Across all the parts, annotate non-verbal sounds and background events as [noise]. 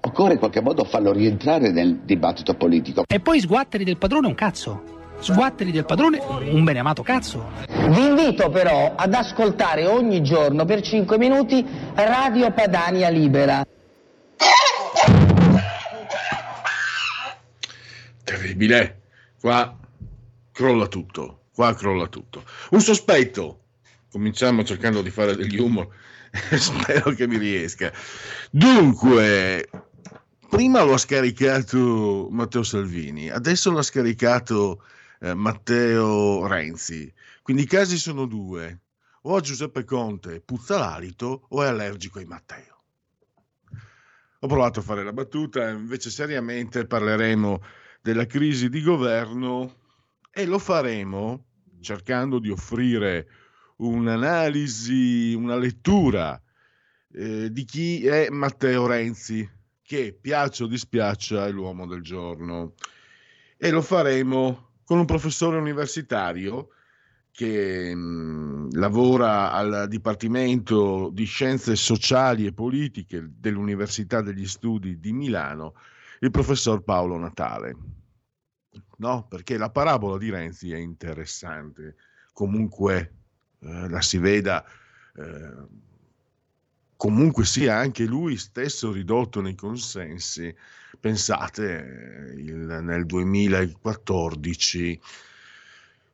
Occorre in qualche modo farlo rientrare nel dibattito politico. E poi sguatteri del padrone un cazzo. Sguatteri del padrone un beneamato cazzo. Vi invito però ad ascoltare ogni giorno per 5 minuti Radio Padania Libera. Terribile. Qua crolla tutto. Qua crolla tutto. Un sospetto. Cominciamo cercando di fare degli humor [laughs] Spero che mi riesca. Dunque, prima lo ha scaricato Matteo Salvini, adesso l'ha scaricato eh, Matteo Renzi. Quindi i casi sono due. O a Giuseppe Conte puzza l'alito o è allergico ai Matteo. Ho provato a fare la battuta, invece seriamente parleremo della crisi di governo e lo faremo cercando di offrire un'analisi, una lettura eh, di chi è Matteo Renzi, che piaccia o dispiaccia è l'uomo del giorno. E lo faremo con un professore universitario che mm, lavora al Dipartimento di Scienze Sociali e Politiche dell'Università degli Studi di Milano, il professor Paolo Natale. No, perché la parabola di Renzi è interessante. Comunque eh, la si veda eh, comunque sia anche lui stesso ridotto nei consensi. Pensate, il, nel 2014,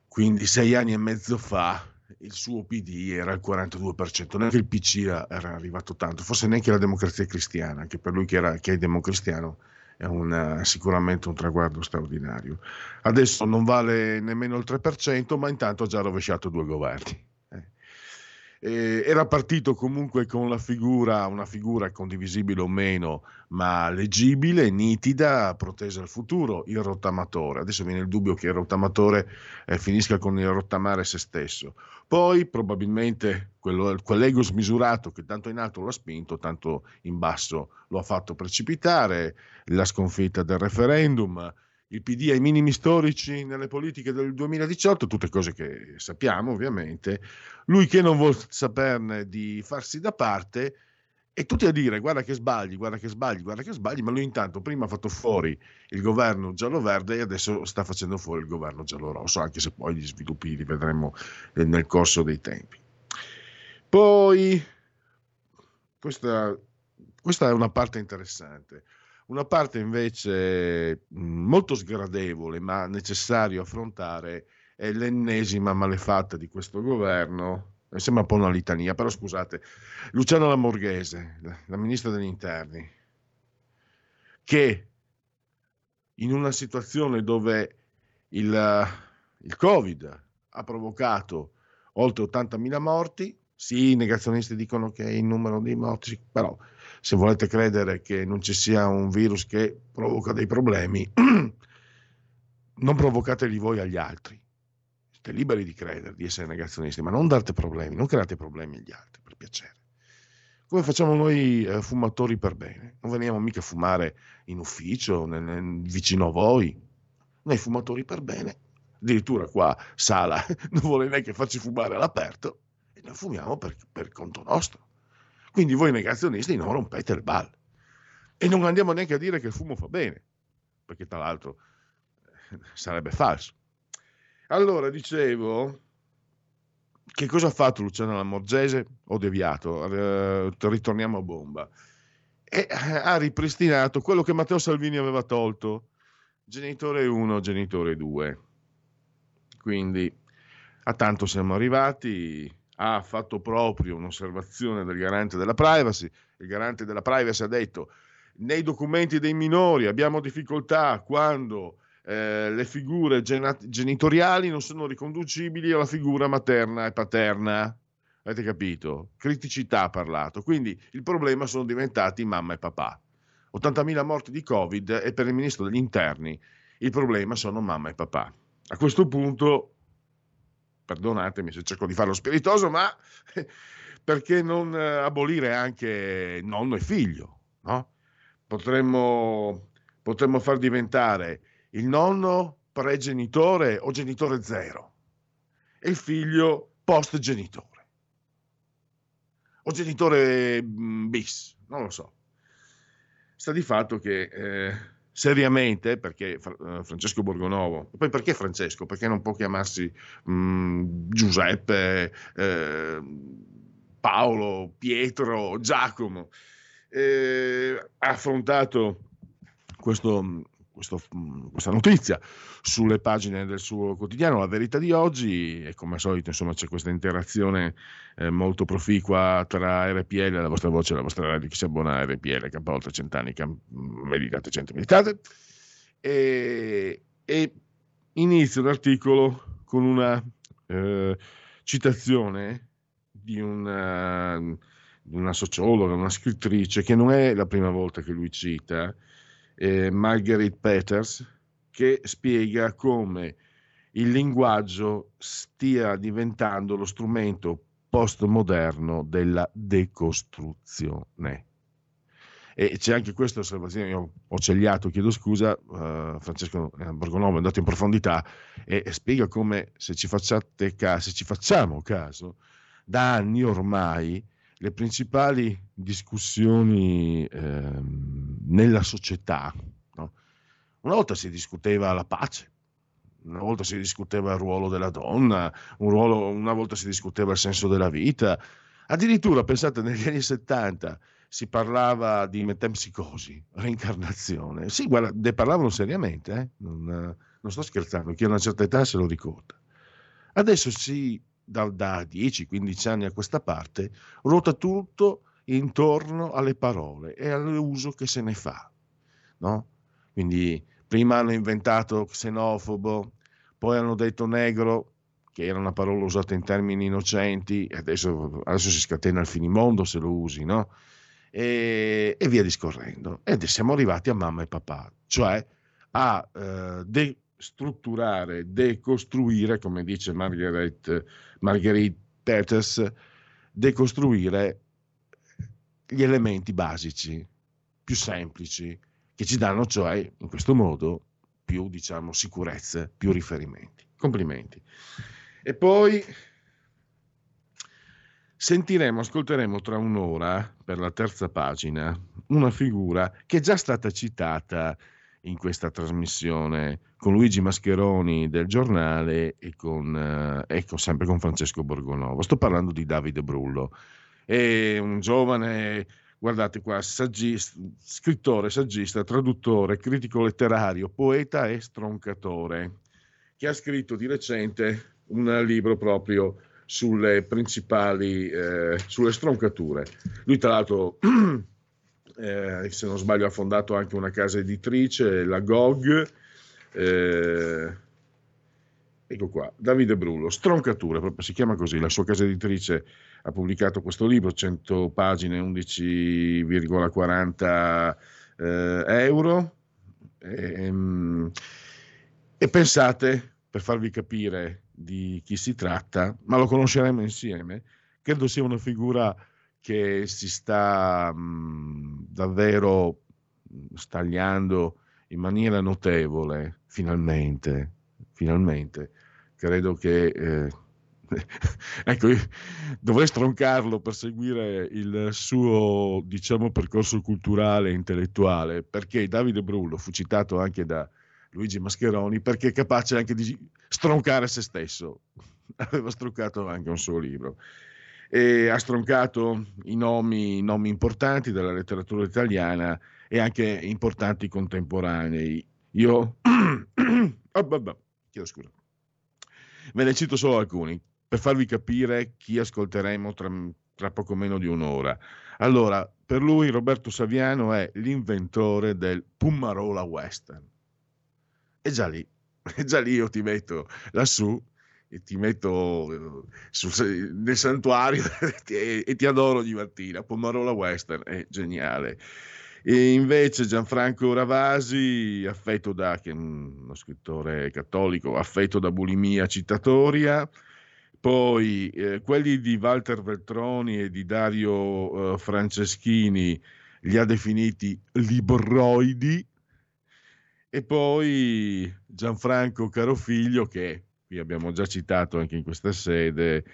quindi sei anni e mezzo fa, il suo PD era il 42%, neanche il PC era, arrivato tanto, forse neanche la democrazia cristiana, che per lui che, era, che è democristiano è una, sicuramente un traguardo straordinario. Adesso non vale nemmeno il 3%, ma intanto ha già rovesciato due governi eh, era partito comunque con la figura, una figura condivisibile o meno, ma leggibile, nitida, protesa al futuro, il rottamatore. Adesso viene il dubbio che il rottamatore eh, finisca con il rottamare se stesso. Poi probabilmente quello, quell'ego smisurato che tanto in alto lo ha spinto, tanto in basso lo ha fatto precipitare, la sconfitta del referendum, il PD ai minimi storici nelle politiche del 2018, tutte cose che sappiamo ovviamente, lui che non vuole saperne di farsi da parte e tutti a dire guarda che sbagli, guarda che sbagli, guarda che sbagli, ma lui intanto prima ha fatto fuori il governo giallo-verde e adesso sta facendo fuori il governo giallo-rosso, anche se poi gli sviluppi li vedremo eh, nel corso dei tempi. Poi, questa, questa è una parte interessante. Una parte invece molto sgradevole ma necessario affrontare è l'ennesima malefatta di questo governo. Sembra un po' una litania, però scusate, Luciano Lamorghese, la ministra degli interni, che in una situazione dove il, il Covid ha provocato oltre 80.000 morti, sì, i negazionisti dicono che il numero di morti, però se volete credere che non ci sia un virus che provoca dei problemi, [clears throat] non provocateli voi agli altri. Siete liberi di credere, di essere negazionisti, ma non date problemi, non create problemi agli altri, per piacere. Come facciamo noi eh, fumatori per bene? Non veniamo mica a fumare in ufficio, nel, nel, vicino a voi. Noi fumatori per bene. Addirittura qua Sala [laughs] non vuole neanche farci fumare all'aperto e noi fumiamo per, per conto nostro. Quindi voi negazionisti non rompete il bal. E non andiamo neanche a dire che il fumo fa bene, perché tra l'altro eh, sarebbe falso. Allora, dicevo, che cosa ha fatto Luciano Lamorgese? Ho deviato, eh, ritorniamo a bomba. E ha ripristinato quello che Matteo Salvini aveva tolto, genitore 1, genitore 2. Quindi a tanto siamo arrivati, ha fatto proprio un'osservazione del garante della privacy, il garante della privacy ha detto nei documenti dei minori abbiamo difficoltà quando eh, le figure genat- genitoriali non sono riconducibili alla figura materna e paterna. Avete capito? Criticità ha parlato. Quindi il problema sono diventati mamma e papà. 80.000 morti di Covid e per il ministro degli interni il problema sono mamma e papà. A questo punto, perdonatemi se cerco di farlo spiritoso, ma [laughs] perché non eh, abolire anche nonno e figlio? No? Potremmo, potremmo far diventare il nonno pregenitore o genitore zero e il figlio post genitore o genitore mm, bis, non lo so. Sta di fatto che eh, seriamente, perché eh, Francesco Borgonovo, poi perché Francesco? Perché non può chiamarsi mh, Giuseppe, eh, Paolo, Pietro, Giacomo, eh, ha affrontato questo questo, mm, questa notizia sulle pagine del suo quotidiano, La Verità di oggi, e come al solito insomma, c'è questa interazione eh, molto proficua tra RPL, la vostra voce e la vostra radio, chi si abbona a RPL, campa oltre cent'anni, camp- meditate, cento meditate, e, e inizio l'articolo con una eh, citazione di una, di una sociologa, una scrittrice, che non è la prima volta che lui cita, eh, Marguerite Peters, che spiega come il linguaggio stia diventando lo strumento postmoderno della decostruzione. E c'è anche questa osservazione, io ho cegliato, chiedo scusa, uh, Francesco Borgonovo è andato in profondità e, e spiega come se ci, caso, se ci facciamo caso, da anni ormai le principali discussioni eh, nella società. No? Una volta si discuteva la pace, una volta si discuteva il ruolo della donna, un ruolo, una volta si discuteva il senso della vita. Addirittura, pensate, negli anni 70 si parlava di metempsicosi, reincarnazione. Sì, guarda, ne parlavano seriamente, eh? non, non sto scherzando, chi ha una certa età se lo ricorda. Adesso si da, da 10-15 anni a questa parte, ruota tutto intorno alle parole e all'uso che se ne fa. No? Quindi prima hanno inventato xenofobo, poi hanno detto negro, che era una parola usata in termini innocenti, adesso, adesso si scatena il finimondo se lo usi, no? E, e, via discorrendo. Ed siamo arrivati a mamma e papà, cioè a eh, de- strutturare, decostruire, come dice Margaret, Marguerite Peters, decostruire gli elementi basici, più semplici, che ci danno cioè in questo modo più diciamo sicurezze, più riferimenti. Complimenti. E poi sentiremo, ascolteremo tra un'ora per la terza pagina una figura che è già stata citata in questa trasmissione con Luigi Mascheroni del giornale e con, eh, ecco, sempre con Francesco Borgonovo. Sto parlando di Davide Brullo. È un giovane, guardate qua, saggista, scrittore, saggista, traduttore, critico letterario, poeta e stroncatore, che ha scritto di recente un libro proprio sulle principali, eh, sulle stroncature. Lui tra l'altro [clears throat] eh, se non sbaglio ha fondato anche una casa editrice, la GOG. Eh, ecco qua, Davide Brullo, Stroncature, proprio si chiama così, la sua casa editrice ha pubblicato questo libro, 100 pagine, 11,40 eh, euro. E, ehm, e pensate, per farvi capire di chi si tratta, ma lo conosceremo insieme, credo sia una figura che si sta mh, davvero stagliando in maniera notevole, finalmente, finalmente. Credo che... Eh, [laughs] ecco, dovrei stroncarlo per seguire il suo, diciamo, percorso culturale e intellettuale, perché Davide Brullo fu citato anche da Luigi Mascheroni, perché è capace anche di stroncare se stesso. [laughs] aveva stroncato anche un suo libro. E ha stroncato i nomi, nomi importanti della letteratura italiana e anche importanti contemporanei. Io... [clears throat] oh, chiedo scusa. Ve ne cito solo alcuni per farvi capire chi ascolteremo tra, tra poco meno di un'ora. Allora, per lui Roberto Saviano è l'inventore del Pumarola Western. E già lì, [laughs] e già lì io ti metto lassù e ti metto eh, sul, nel santuario [laughs] e, e, ti adoro di mattina. Pomarola Western è geniale. E invece Gianfranco Ravasi, affetto da, che è uno scrittore cattolico, affetto da bulimia citatoria, poi eh, quelli di Walter Veltroni e di Dario eh, Franceschini li ha definiti libroidi, e poi Gianfranco Carofiglio, che qui abbiamo già citato anche in questa sede,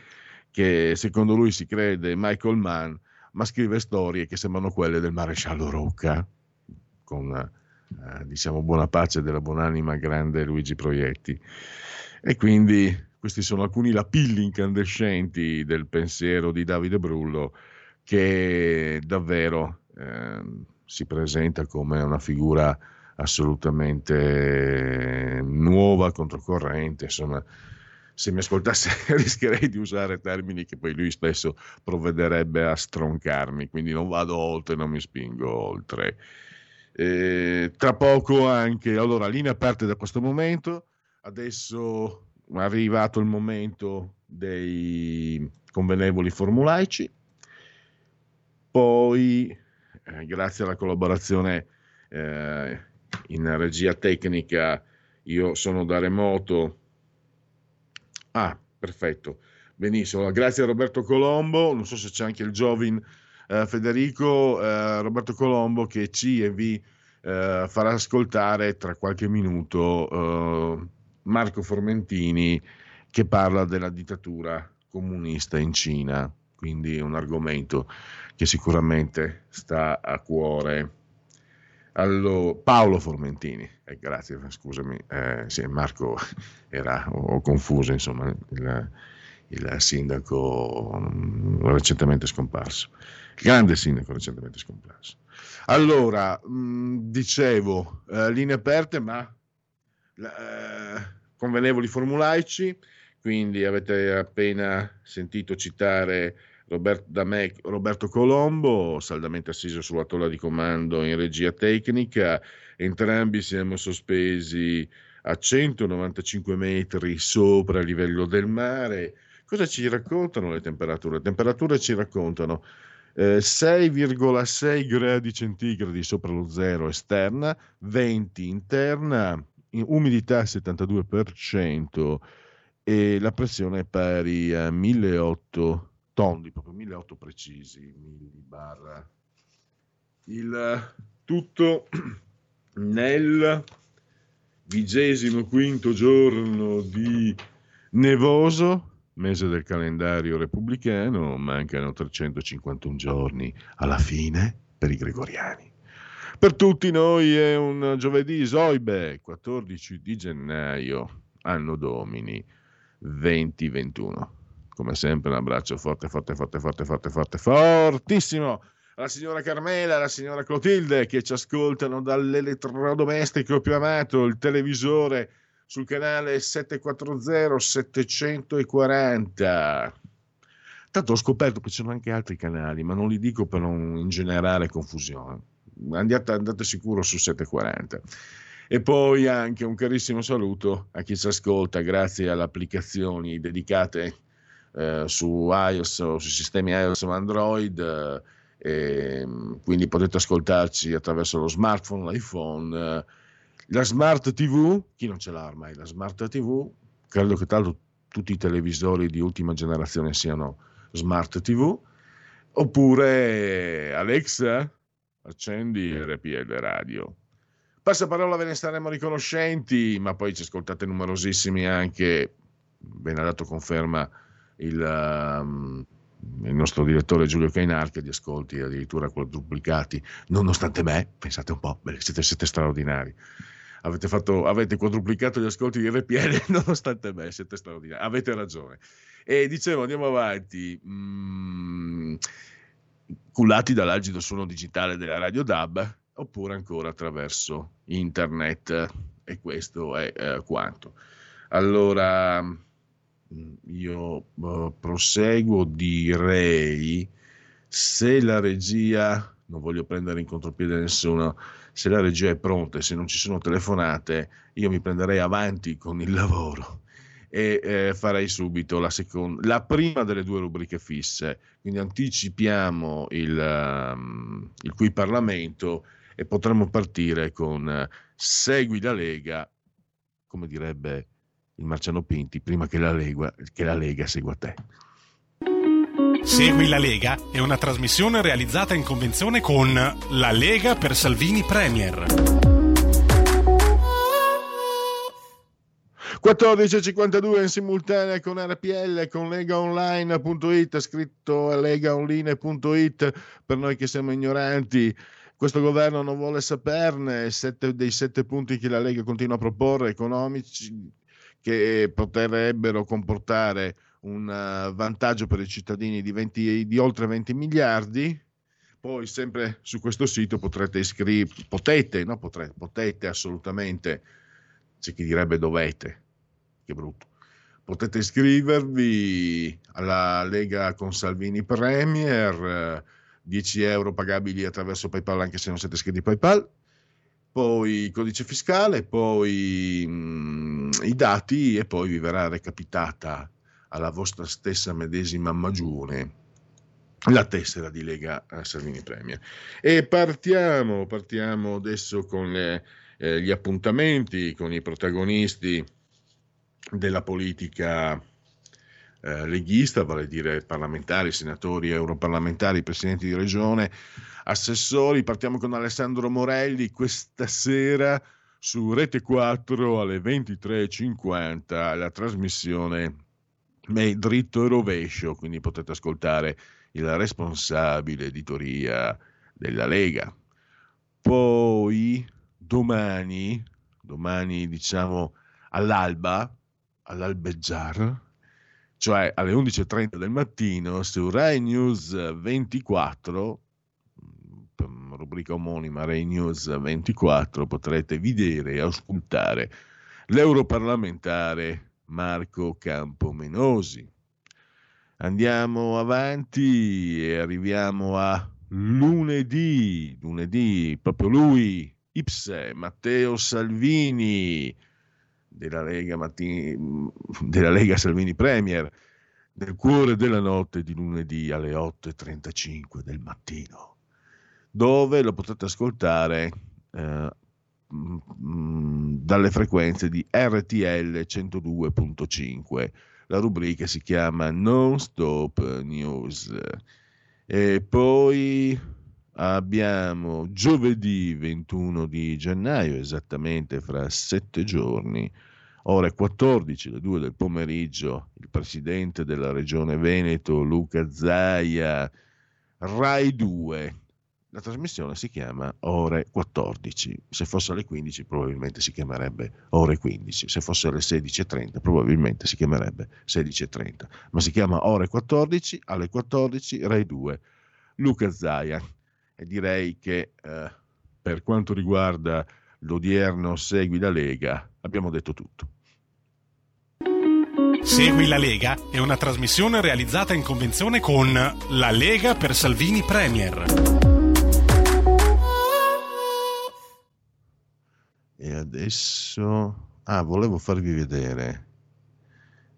che secondo lui si crede Michael Mann, ma scrive storie che sembrano quelle del maresciallo Rocca, con eh, diciamo buona pace della buonanima grande Luigi Proietti. E quindi questi sono alcuni lapilli incandescenti del pensiero di Davide Brullo che davvero eh, si presenta come una figura assolutamente nuova, controcorrente, insomma se mi ascoltasse [laughs] rischierei di usare termini che poi lui spesso provvederebbe a stroncarmi, quindi non vado oltre, non mi spingo oltre. Eh, tra poco anche, allora, linee aperte da questo momento, adesso è arrivato il momento dei convenevoli formulaici, poi eh, grazie alla collaborazione eh, in regia tecnica io sono da remoto. Ah, perfetto. Benissimo, grazie a Roberto Colombo, non so se c'è anche il Giovin eh, Federico, eh, Roberto Colombo che ci e vi eh, farà ascoltare tra qualche minuto eh, Marco Formentini che parla della dittatura comunista in Cina, quindi un argomento che sicuramente sta a cuore. Allora, Paolo Formentini, eh, grazie, scusami, eh, sì, Marco [laughs] era, ho, confuso, insomma, il, il sindaco um, recentemente scomparso, il grande sindaco recentemente scomparso. Allora, mh, mm, dicevo, eh, linee aperte, ma eh, convenevoli formulaici, quindi avete appena sentito citare Robert, da me Roberto Colombo, saldamente assiso sulla tolla di comando in regia tecnica, entrambi siamo sospesi a 195 metri sopra il livello del mare. Cosa ci raccontano le temperature? Le temperature ci raccontano eh, 6,6 gradi centigradi sopra lo zero esterna, 20 interna, umidità 72% e la pressione è pari a 1800 tondi, proprio 1800 precisi, millibar. Il tutto nel vigesimo quinto giorno di nevoso, mese del calendario repubblicano, mancano 351 giorni alla fine per i gregoriani. Per tutti noi è un giovedì Zoibe, 14 di gennaio, anno domini 2021. Come sempre un abbraccio forte, forte, forte, forte, forte, forte, fortissimo alla signora Carmela, alla signora Clotilde che ci ascoltano dall'elettrodomestico più amato, il televisore sul canale 740 740. Tanto ho scoperto che ci sono anche altri canali, ma non li dico per non ingenerare confusione andate, andate sicuro su 740. E poi anche un carissimo saluto a chi ci ascolta grazie alle applicazioni dedicate eh, su iOS o sui sistemi iOS o Android. Eh, e, quindi potete ascoltarci attraverso lo smartphone, l'iPhone, eh, la smart TV. Chi non ce l'ha ormai la smart TV? Credo che tanto tutti i televisori di ultima generazione siano smart TV. Oppure Alexa, accendi RPL Radio. Passaparola ve ne staremo riconoscenti, ma poi ci ascoltate numerosissimi anche, ben ha dato conferma il, um, il nostro direttore Giulio Cainar che di ascolti addirittura quadruplicati, nonostante me, pensate un po', siete, siete straordinari. avete, fatto, avete quadruplicato gli ascolti di RPL [laughs] nonostante me, siete straordinari, avete ragione. E dicevo, andiamo avanti. Mm, cullati dall'agido suono digitale della Radio DAB oppure ancora attraverso internet e questo è eh, quanto. Allora io uh, proseguo, direi se la regia, non voglio prendere in contropiede nessuno, se la regia è pronta e se non ci sono telefonate, io mi prenderei avanti con il lavoro [laughs] e eh, farei subito la, seconda, la prima delle due rubriche fisse. Quindi anticipiamo il, um, il Qui Parlamento e potremmo partire con uh, Segui la Lega, come direbbe il Marciano Pinti, prima che la Lega, che la Lega segua te. Segui la Lega è una trasmissione realizzata in convenzione con La Lega per Salvini Premier. 14.52 in simultanea con RPL, con legaonline.it, scritto legaonline.it per noi che siamo ignoranti. Questo governo non vuole saperne sette, dei sette punti che la Lega continua a proporre economici che potrebbero comportare un uh, vantaggio per i cittadini di, 20, di oltre 20 miliardi. Poi sempre su questo sito potrete iscrivervi, potete, no potrete, potete assolutamente, c'è chi direbbe dovete, che brutto. Potete iscrivervi alla Lega con Salvini Premier, 10 euro pagabili attraverso PayPal anche se non siete iscritti a PayPal, poi codice fiscale, poi mh, mm, i dati e poi vi verrà recapitata alla vostra stessa medesima magione la tessera di Lega Salvini Premier. E partiamo, partiamo adesso con eh, gli appuntamenti, con i protagonisti della politica eh, leghista, vale a dire parlamentari, senatori, europarlamentari, presidenti di regione, assessori. Partiamo con Alessandro Morelli questa sera su Rete 4 alle 23.50 la trasmissione dritto e rovescio, quindi potete ascoltare il responsabile editoria della Lega. Poi domani, domani diciamo all'alba, all'albeggiar, cioè alle 11.30 del mattino su Rai News 24, mm, rubrica omonima Rai News 24, potrete vedere e ascoltare l'europarlamentare Marco Campomenosi. Andiamo avanti e arriviamo a lunedì, lunedì, proprio lui, Ipse, Matteo Salvini, della Lega, Mattini, [laughs] della Lega Salvini Premier nel cuore della notte di lunedì alle 8.35 del mattino, dove lo potete ascoltare eh, dalle frequenze di RTL 102.5. La rubrica si chiama Non Stop News. E poi abbiamo giovedì 21 di gennaio, esattamente fra sette giorni, ore 14, le 2 del pomeriggio, il presidente della regione Veneto, Luca Zaia, Rai 2. La trasmissione si chiama Ore 14. Se fosse alle 15 probabilmente si chiamerebbe Ore 15. Se fosse alle 16.30 probabilmente si chiamerebbe 16.30. Ma si chiama Ore 14, alle 14 Rai 2. Luca Zaia e direi che eh, per quanto riguarda l'odierno Segui la Lega abbiamo detto tutto. Segui la Lega è una trasmissione realizzata in convenzione con La Lega per Salvini Premier. E adesso... Ah, volevo farvi vedere.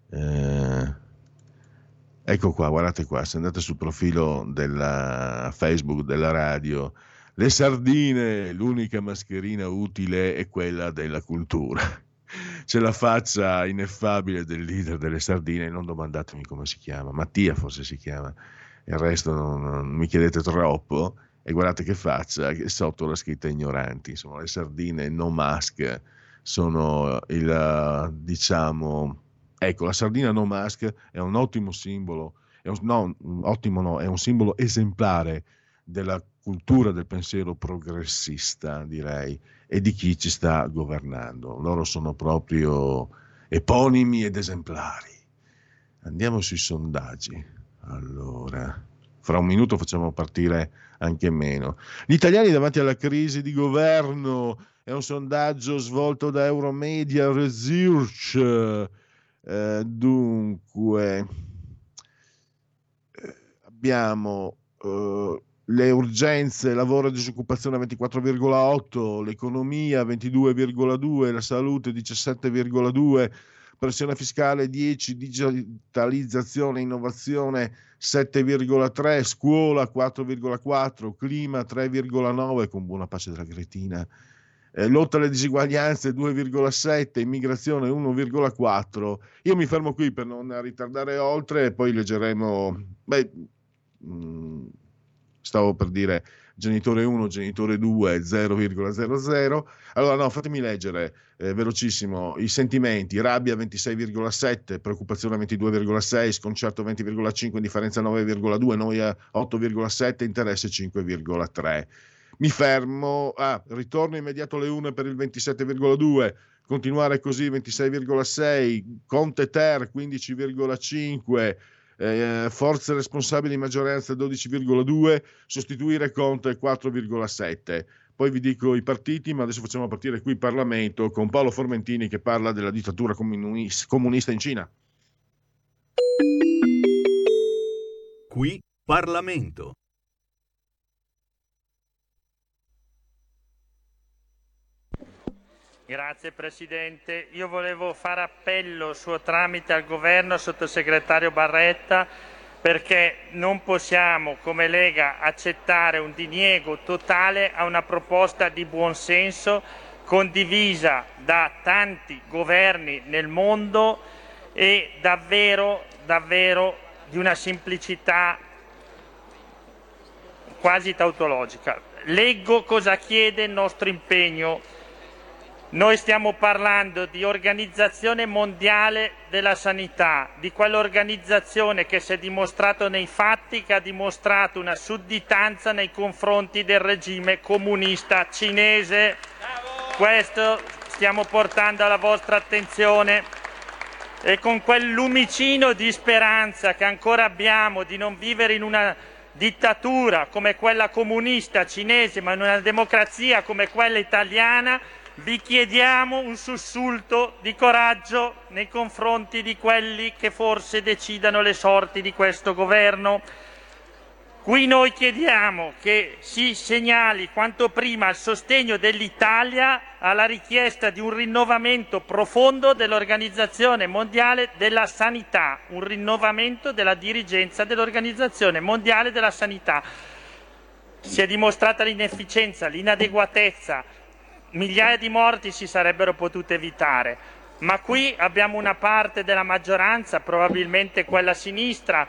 Eh, Ecco qua, guardate qua, se andate sul profilo della Facebook della radio, le sardine, l'unica mascherina utile è quella della cultura. [laughs] C'è la faccia ineffabile del leader delle sardine, non domandatemi come si chiama, Mattia forse si chiama, il resto non, non mi chiedete troppo. E guardate che faccia, sotto la scritta ignoranti, insomma, le sardine no mask sono il, diciamo, Ecco, la sardina no mask è un ottimo simbolo, è un, no, ottimo no, è un simbolo esemplare della cultura del pensiero progressista, direi, e di chi ci sta governando. Loro sono proprio eponimi ed esemplari. Andiamo sui sondaggi. Allora, fra un minuto facciamo partire anche meno. Gli italiani davanti alla crisi di governo è un sondaggio svolto da Euromedia Research. Eh, dunque, eh, abbiamo eh, le urgenze, lavoro e disoccupazione 24,8, l'economia 22,2, la salute 17,2, pressione fiscale 10, digitalizzazione e innovazione 7,3, scuola 4,4, clima 3,9 con buona pace della Gretina, eh, lotta alle disuguaglianze 2,7, immigrazione 1,4. Io mi fermo qui per non ritardare oltre e poi leggeremo... Beh, mh, mm, stavo per dire genitore 1, genitore 2, 0,00. Allora, no, fatemi leggere eh, velocissimo i sentimenti: rabbia 26,7, preoccupazione 22,6, sconcerto 20,5, indifferenza 9,2, noia 8,7, interesse 5,3. Mi fermo, ah, ritorno immediato alle 1 per il 27,2, continuare così 26,6, Conte Ter 15,5 eh, forze responsabili maggioranza 12,2, sostituire Conte 4,7. Poi vi dico i partiti, ma adesso facciamo partire qui il Parlamento con Paolo Formentini che parla della dittatura comunista in Cina. Qui Parlamento. Grazie Presidente. Io volevo fare appello suo tramite al Governo, Sottosegretario Barretta, perché non possiamo come Lega accettare un diniego totale a una proposta di buonsenso condivisa da tanti governi nel mondo e davvero, davvero di una semplicità quasi tautologica. Leggo cosa chiede il nostro impegno noi stiamo parlando di Organizzazione Mondiale della Sanità, di quell'organizzazione che si è dimostrato nei fatti che ha dimostrato una sudditanza nei confronti del regime comunista cinese. Questo stiamo portando alla vostra attenzione e con quel lumicino di speranza che ancora abbiamo di non vivere in una dittatura come quella comunista cinese, ma in una democrazia come quella italiana, vi chiediamo un sussulto di coraggio nei confronti di quelli che forse decidano le sorti di questo Governo. Qui noi chiediamo che si segnali quanto prima il sostegno dell'Italia alla richiesta di un rinnovamento profondo dell'Organizzazione Mondiale della Sanità, un rinnovamento della dirigenza dell'Organizzazione Mondiale della Sanità. Si è dimostrata l'inefficienza, l'inadeguatezza, migliaia di morti si sarebbero potute evitare, ma qui abbiamo una parte della maggioranza, probabilmente quella sinistra,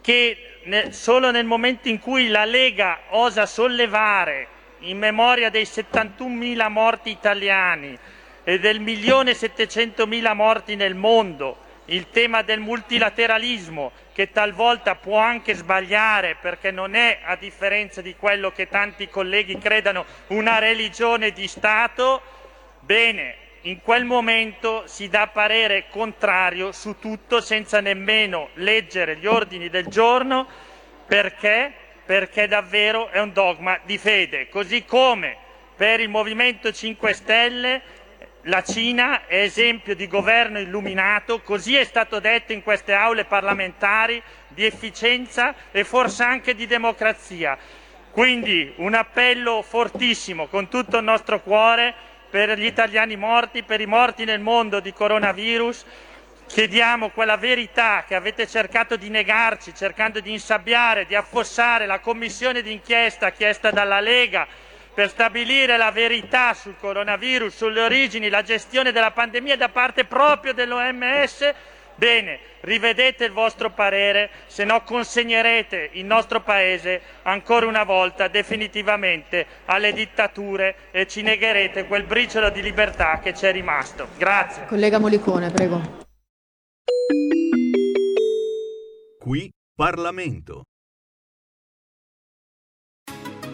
che solo nel momento in cui la Lega osa sollevare in memoria dei 71.000 morti italiani e del milione e 700.000 morti nel mondo il tema del multilateralismo che talvolta può anche sbagliare perché non è, a differenza di quello che tanti colleghi credano, una religione di Stato, bene, in quel momento si dà parere contrario su tutto senza nemmeno leggere gli ordini del giorno perché? Perché davvero è un dogma di fede, così come per il Movimento 5 Stelle la Cina è esempio di governo illuminato, così è stato detto in queste aule parlamentari, di efficienza e forse anche di democrazia. Quindi un appello fortissimo con tutto il nostro cuore per gli italiani morti, per i morti nel mondo di coronavirus. Chiediamo quella verità che avete cercato di negarci, cercando di insabbiare, di affossare la commissione d'inchiesta chiesta dalla Lega per stabilire la verità sul coronavirus, sulle origini, la gestione della pandemia da parte proprio dell'OMS, bene, rivedete il vostro parere, se no consegnerete il nostro Paese ancora una volta definitivamente alle dittature e ci negherete quel briciolo di libertà che ci è rimasto. Grazie. Collega Molicone, prego. Qui Parlamento.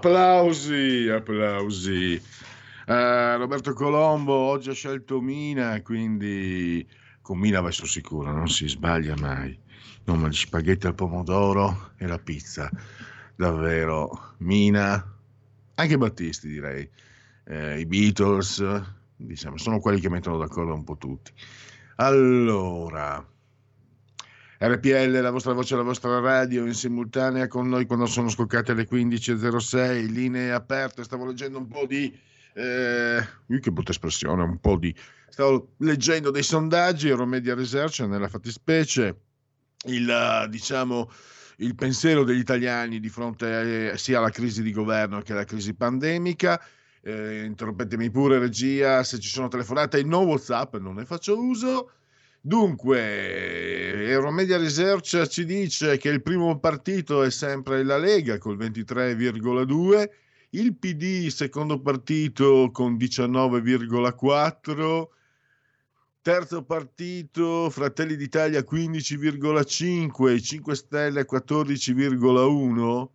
Applausi, applausi. Eh, Roberto Colombo oggi ha scelto Mina, quindi con Mina vai sul sicuro, non si sbaglia mai. No, ma spaghetti al pomodoro e la pizza, davvero. Mina, anche Battisti direi, Eh, i Beatles, diciamo, sono quelli che mettono d'accordo un po' tutti. Allora, RPL, la vostra voce, la vostra radio in simultanea con noi quando sono scoccate le 15.06, linee aperte, stavo leggendo un po' di... Eh, che brutta espressione, un po' di... Stavo leggendo dei sondaggi, Euromedia Research nella fattispecie, il, diciamo, il pensiero degli italiani di fronte eh, sia alla crisi di governo che alla crisi pandemica. Eh, interrompetemi pure, regia, se ci sono telefonate, no WhatsApp, non ne faccio uso. Dunque, Euromedia Research ci dice che il primo partito è sempre la Lega col 23,2, il PD secondo partito con 19,4, terzo partito Fratelli d'Italia 15,5, 5 Stelle 14,1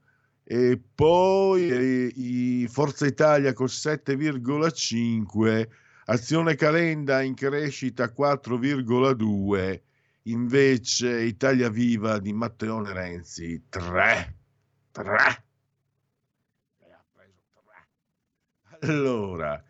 e poi eh, Forza Italia col 7,5 Azione Calenda in crescita 4,2, invece Italia Viva di Matteone Renzi 3. 3. Allora,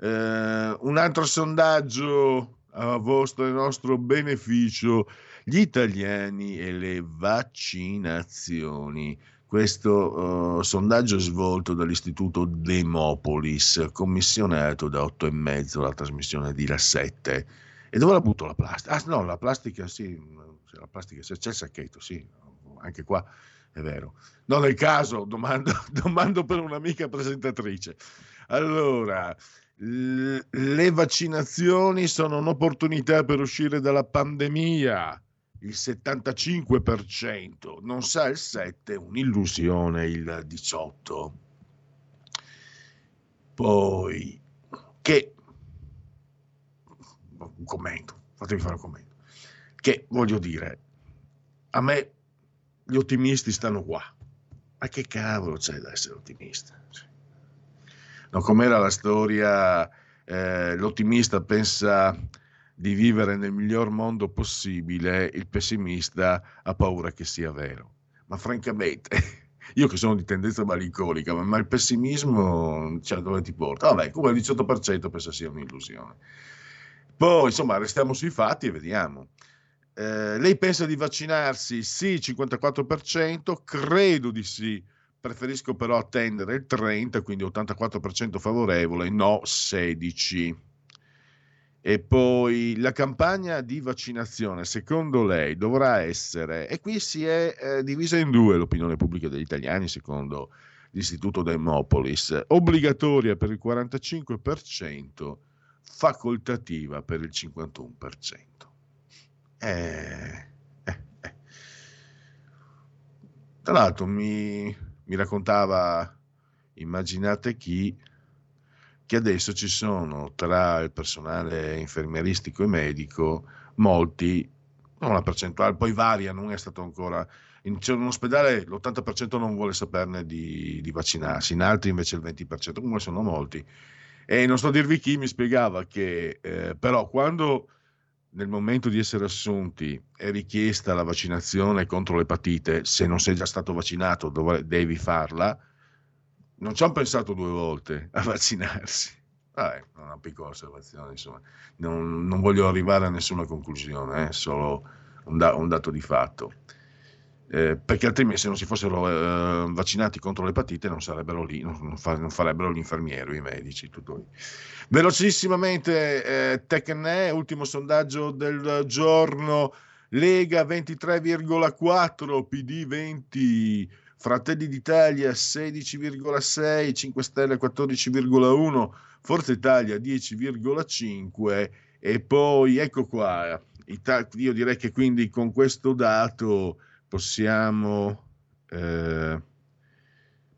eh, un altro sondaggio a vostro e nostro beneficio, gli italiani e le vaccinazioni. Questo eh, sondaggio svolto dall'istituto Demopolis, commissionato da 8 e mezzo la trasmissione di La 7. E dove la butto la plastica? Ah no, la plastica sì, la plastica, c'è il sacchetto, sì, anche qua è vero. Non è il caso, domando, [laughs] domando per un'amica presentatrice. Allora, le vaccinazioni sono un'opportunità per uscire dalla pandemia il 75%, non sa il 7, un'illusione il 18. Poi che un commento, fatemi fare un commento. Che voglio dire, a me gli ottimisti stanno qua. Ma che cavolo c'è da essere ottimista? No, com'era la storia, eh, l'ottimista pensa di vivere nel miglior mondo possibile, il pessimista ha paura che sia vero. Ma francamente, [laughs] io che sono di tendenza malinconica, ma, il pessimismo, cioè, dove ti porta? Vabbè, come il 18% pensa sia un'illusione. Poi, insomma, restiamo sui fatti e vediamo. Eh, lei pensa di vaccinarsi? Sì, 54%, credo di sì. Preferisco però attendere il 30, quindi 84% favorevole, no 16. E poi la campagna di vaccinazione, secondo lei, dovrà essere, e qui si è eh, divisa in due l'opinione pubblica degli italiani, secondo l'Istituto Demopolis, obbligatoria per il 45%, facoltativa per il 51%. Eh, eh, eh. Tra l'altro mi, mi raccontava, immaginate chi, che adesso ci sono tra il personale infermieristico e medico molti, non una percentuale, poi varia, non è stato ancora... In, c'è un ospedale l'80% non vuole saperne di, di vaccinarsi, in altri invece il 20%, comunque sono molti. E non sto a dirvi chi mi spiegava che eh, però quando nel momento di essere assunti è richiesta la vaccinazione contro l'epatite, se non sei già stato vaccinato dov- devi farla, non ci hanno pensato due volte a vaccinarsi. Vabbè, una piccola osservazione, insomma. Non, non voglio arrivare a nessuna conclusione, è eh, solo un, da- un, dato di fatto. Eh, perché altrimenti se non si fossero eh, vaccinati contro l'epatite non sarebbero lì, non, fa- non farebbero l'infermiere, i medici, tutto lì. Velocissimamente, eh, Tecne, ultimo sondaggio del giorno, Lega 23,4, PD 20, Fratelli d'Italia 16,6, 5 Stelle 14,1, Forza Italia 10,5 e poi ecco qua, io direi che quindi con questo dato possiamo, eh,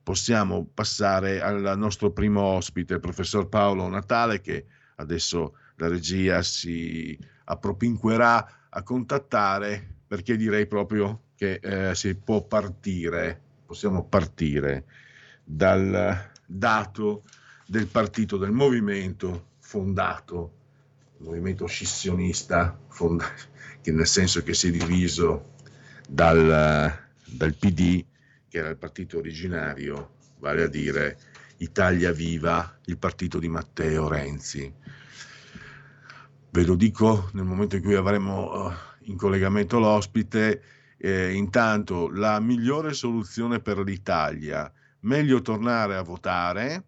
possiamo passare al nostro primo ospite, il professor Paolo Natale, che adesso la regia si appropinquerà a contattare perché direi proprio che eh, si può partire, possiamo partire dal dato del partito, del movimento fondato, il movimento scissionista, fondato, che nel senso che si è diviso dal, dal PD, che era il partito originario, vale a dire Italia Viva, il partito di Matteo Renzi. Ve lo dico nel momento in cui avremo eh, in collegamento l'ospite. Eh, intanto la migliore soluzione per l'Italia, meglio tornare a votare,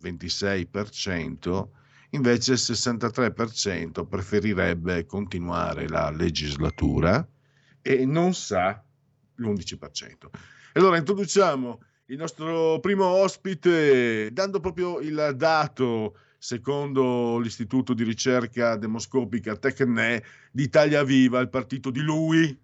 26%, invece il 63% preferirebbe continuare la legislatura e non sa l'11%. E allora introduciamo il nostro primo ospite dando proprio il dato secondo l'istituto di ricerca demoscopica Tecne di Italia Viva, il partito di lui,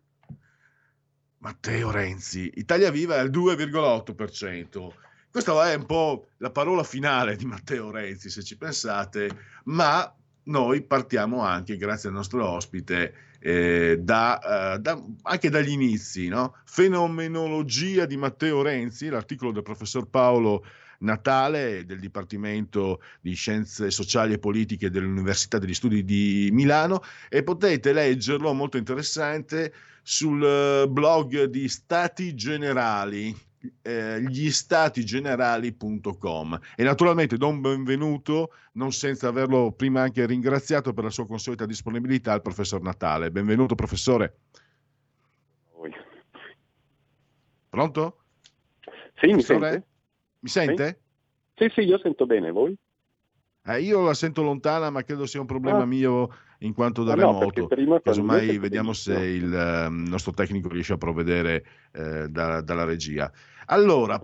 Matteo Renzi. Italia Viva è al 2,8%. Questa è un po' la parola finale di Matteo Renzi, se ci pensate, ma noi partiamo anche, grazie al nostro ospite, eh, da, eh, da- anche dagli inizi. No? Fenomenologia di Matteo Renzi, l'articolo del professor Paolo Natale del Dipartimento di Scienze Sociali e Politiche dell'Università degli Studi di Milano e potete leggerlo, molto interessante, sul eh, blog di Stati Generali, eh, gliestatigenerali.com e naturalmente do un benvenuto non senza averlo prima anche ringraziato per la sua consueta disponibilità al professor Natale benvenuto professore pronto? Sì, mi Professore? sente? mi sente? Sì, sì, io sento bene, voi? Eh, io la sento lontana ma credo sia un problema Ah. mio in quanto da no, remoto casomai vediamo se il ehm, nostro tecnico riesce a provvedere eh, da- dalla regia allora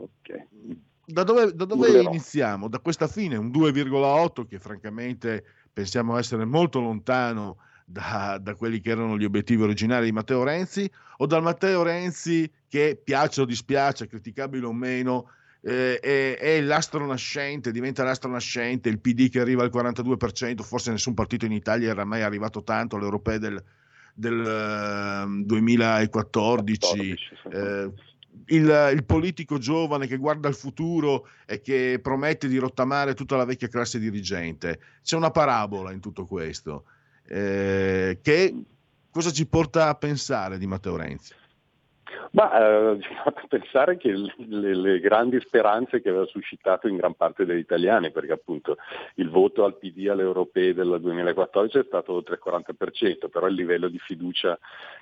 da dove, da dove iniziamo? Da questa fine, un 2,8 che francamente pensiamo essere molto lontano da, da quelli che erano gli obiettivi originali di Matteo Renzi, o dal Matteo Renzi che piace o dispiace, criticabile o meno, eh, è, è l'astro nascente, diventa l'astro nascente, il PD che arriva al 42%, forse nessun partito in Italia era mai arrivato tanto alle europee del, del ehm, 2014. eh, il, il politico giovane che guarda al futuro e che promette di rottamare tutta la vecchia classe dirigente. C'è una parabola in tutto questo. eh, che cosa ci porta a pensare di Matteo Renzi? Ma eh, [laughs] fa pensare che le, le- grandi speranze che aveva suscitato in gran parte degli italiani, perché appunto il voto al PD alle europee del 2014 è stato oltre il 40%, però il livello di fiducia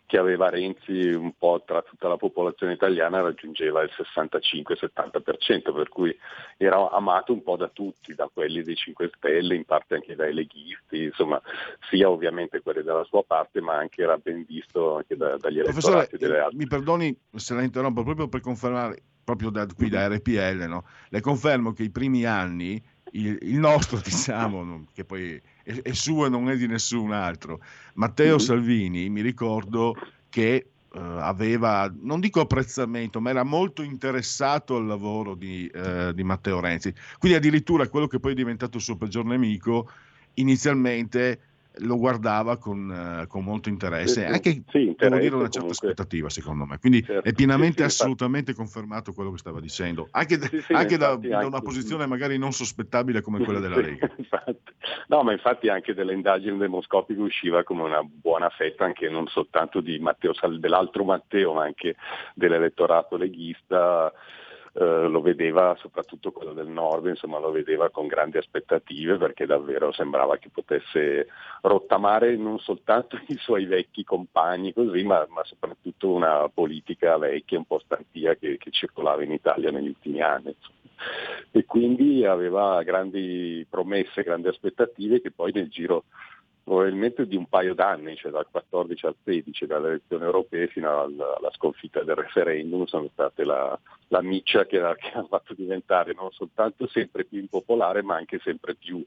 che aveva Renzi un po' tra tutta la popolazione italiana raggiungeva il 65-70%, per cui era amato un po' da tutti, da quelli dei 5 Stelle, in parte anche dai leghisti, insomma, sia ovviamente quelli dalla sua parte, ma anche era ben visto anche da- dagli elettorati delle eh, altre. mi perdoni se la interrompo proprio per confermare, proprio da qui da RPL, no? le confermo che i primi anni, il, il nostro [laughs] diciamo, che poi è, è suo e non è di nessun altro, Matteo Mhm. Salvini, mi ricordo che eh, aveva, non dico apprezzamento, ma era molto interessato al lavoro di, eh, di Matteo Renzi. Quindi addirittura quello che poi è diventato il suo peggior nemico, inizialmente lo guardava con, eh, con molto interesse, sì. anche Sì, interesse dire una certa comunque. aspettativa secondo me. Quindi Certo. è pienamente Sì, sì, infatti. assolutamente confermato quello che stava dicendo, anche, da- Sì, anche da, infatti da anche- una posizione magari non sospettabile come quella della Lega. No, ma infatti anche delle indagini demoscopiche usciva come una buona fetta anche non soltanto di Matteo dell'altro Matteo, ma anche dell'elettorato leghista. Eh, lo vedeva soprattutto quello del nord, insomma lo vedeva con grandi aspettative perché davvero sembrava che potesse rottamare non soltanto [laughs] i suoi vecchi compagni così, ma, ma soprattutto una politica vecchia, un po' stantia che, che circolava in Italia negli ultimi anni. insomma. E quindi aveva grandi promesse, grandi aspettative che poi nel giro probabilmente di un paio d'anni, cioè dal 14 al 16, dalle elezioni europee fino alla, sconfitta del referendum, sono state la, la miccia che, che ha fatto diventare non soltanto sempre più impopolare, ma anche sempre più,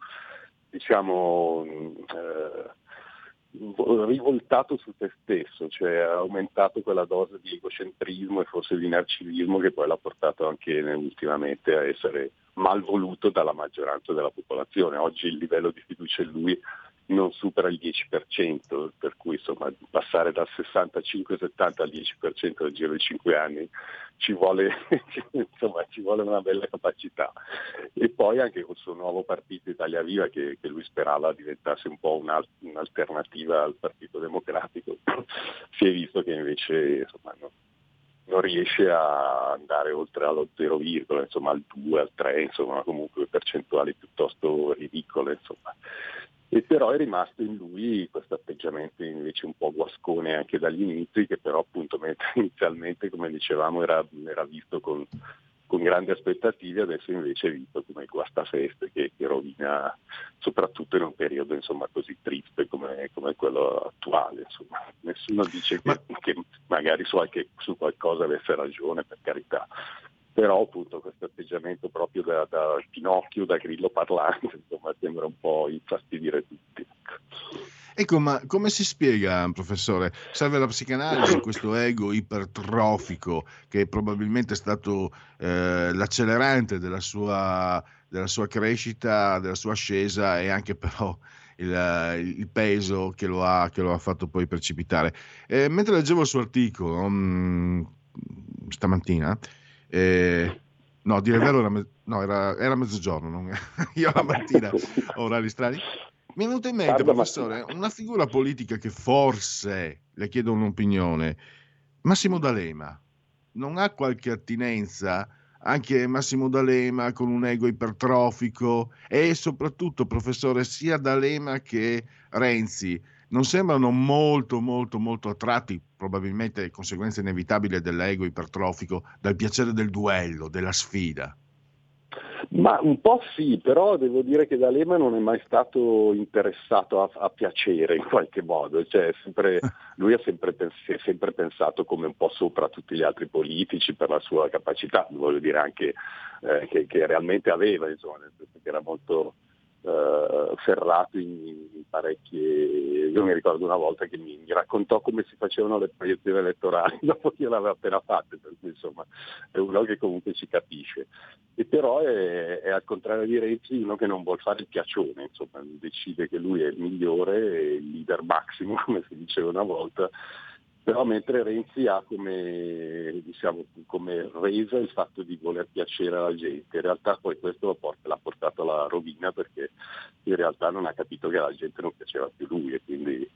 diciamo, eh, rivoltato su se stesso, cioè ha aumentato quella dose di egocentrismo e forse di narcisismo che poi l'ha portato anche ultimamente a essere mal voluto dalla maggioranza della popolazione. Oggi il livello di fiducia in lui non supera il 10%, per cui insomma passare dal 65-70 al 10% nel giro di 5 anni ci vuole, [laughs] insomma, ci vuole una bella capacità. E poi anche col suo nuovo partito Italia Viva che, che lui sperava diventasse un po' un'al- un'alternativa al Partito Democratico, [clears throat] si è visto che invece insomma, no- non riesce a andare oltre allo 0, insomma al 2, al 3, insomma comunque percentuali piuttosto ridicole. Insomma. E però è rimasto in lui questo atteggiamento invece un po' guascone anche dagli inizi, che però appunto mentre [laughs] inizialmente, come dicevamo, era, era visto con, con grandi aspettative, adesso invece è visto come il guastafeste che, che rovina soprattutto in un periodo insomma, così triste come, come quello attuale. Insomma. Nessuno dice che, che magari su, qualche- su qualcosa avesse ragione, per carità, però appunto questo atteggiamento proprio da, da Pinocchio, da grillo parlante, insomma, sembra un po' infastidire tutti. Ecco, ma come si spiega, professore? Serve la psicanalisi, [laughs] questo ego ipertrofico che probabilmente è stato eh, l'accelerante della sua, della sua crescita, della sua ascesa e anche però il, il peso che lo, ha, che lo ha fatto poi precipitare. Eh, mentre leggevo il suo articolo mm, stamattina, eh, no, dire il vero era, me- no, era, era mezzogiorno, non- [laughs] io la mattina ho orari strani. Mi è venuto in mente, Tarda professore, una figura politica che forse, le chiedo un'opinione, Massimo D'Alema, non ha qualche attinenza? Anche Massimo D'Alema con un ego ipertrofico? E soprattutto, professore, sia D'Alema che Renzi non sembrano molto, molto, molto attratti, probabilmente conseguenza inevitabile dell'ego ipertrofico, dal piacere del duello, della sfida. Ma un po' sì, però devo dire che D'Alema non è mai stato interessato a, a piacere in qualche modo, cioè, è sempre- [laughs] lui ha sempre, si è sempre pensato come un po' sopra tutti gli altri politici per la sua capacità, voglio dire anche eh, che, che realmente aveva, insomma, era molto eh, ferrato in, in parecchie... Io mi ricordo una volta che mi, mi raccontò come si facevano le proiezioni elettorali [laughs] dopo che io l'avevo appena fatte, per cui insomma è uno che comunque ci capisce. E però è, è al contrario di Renzi uno che non vuole fare il piaccione, insomma, decide che lui è il migliore, il leader massimo, [laughs] come si diceva una volta, però mentre Renzi ha come, diciamo, come resa il fatto di voler piacere alla gente, in realtà poi questo porta- l'ha portato alla rovina perché in realtà non ha capito che alla gente non piaceva più lui e quindi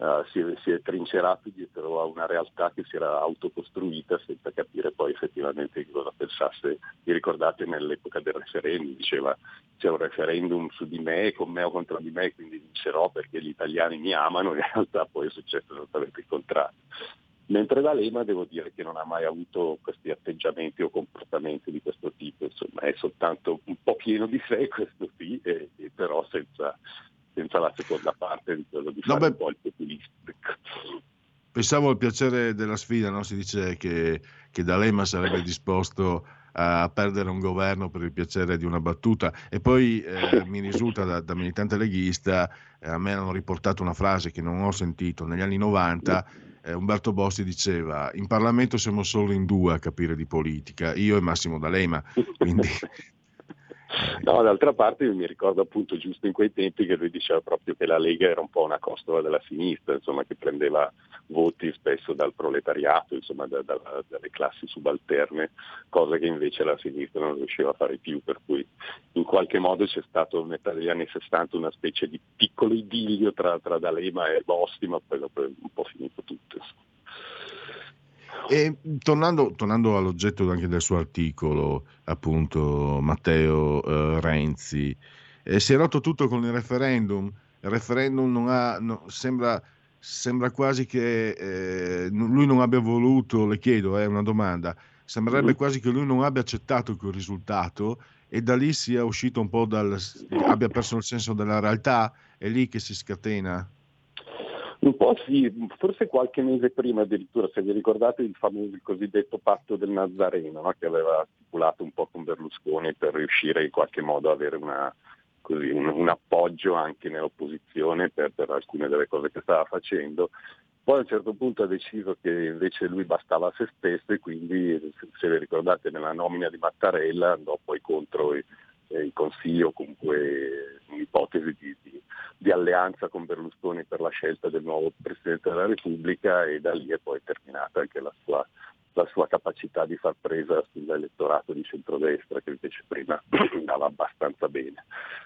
eh, si, è, si è trincerato dietro a una realtà che si era autocostruita senza capire poi effettivamente che cosa pensasse. Vi ricordate nell'epoca del referendum, diceva c'è un referendum su di me, con me o contro di me, quindi vincerò perché gli italiani mi amano, in realtà poi è successo esattamente il contrario. Mentre D'Alema devo dire che non ha mai avuto questi atteggiamenti o comportamenti di questo tipo, insomma è soltanto un po' pieno di sé, questo sì, e, e però senza, senza la seconda parte di quello di No, fare beh, un po' il populista. Pensavo al piacere della sfida, no? si dice che, che D'Alema sarebbe disposto a perdere un governo per il piacere di una battuta. E poi eh, mi risulta da, da militante leghista, eh, a me hanno riportato una frase che non ho sentito, negli anni 90 eh, Umberto Bossi diceva in Parlamento siamo solo in due a capire di politica, io e Massimo D'Alema, quindi [laughs] No, d'altra parte mi ricordo appunto giusto in quei tempi che lui diceva proprio che la Lega era un po' una costola della sinistra, insomma che prendeva voti spesso dal proletariato, insomma da- da- dalle classi subalterne, cosa che invece la sinistra non riusciva a fare più, per cui in qualche modo c'è stato a metà degli anni 60 una specie di piccolo idillio tra, tra D'Alema e Bossi, ma poi dopo è un po' finito tutto. insomma. E tornando, tornando all'oggetto anche del suo articolo, appunto, Matteo eh, Renzi, eh, si è rotto tutto con il referendum. Il referendum non ha, no- sembra, sembra quasi che eh, lui non abbia voluto, le chiedo, è una domanda, sembrerebbe Mhm. quasi che lui non abbia accettato quel risultato e da lì sia uscito un po' dal, abbia perso il senso della realtà, è lì che si scatena. Un po' sì, forse qualche mese prima addirittura, se vi ricordate il famoso il cosiddetto patto del Nazareno, no? che aveva stipulato un po' con Berlusconi per riuscire in qualche modo ad avere una, così, un, un appoggio anche nell'opposizione per, per alcune delle cose che stava facendo. Poi a un certo punto ha deciso che invece lui bastava a se stesso e quindi, se, vi ricordate, nella nomina di Mattarella andò poi contro i- eh, il Consiglio, comunque un'ipotesi di, di- di alleanza con Berlusconi per la scelta del nuovo Presidente della Repubblica e da lì è poi terminata anche la sua la sua capacità di far presa sull'elettorato di centrodestra che invece prima [clears throat] andava abbastanza bene.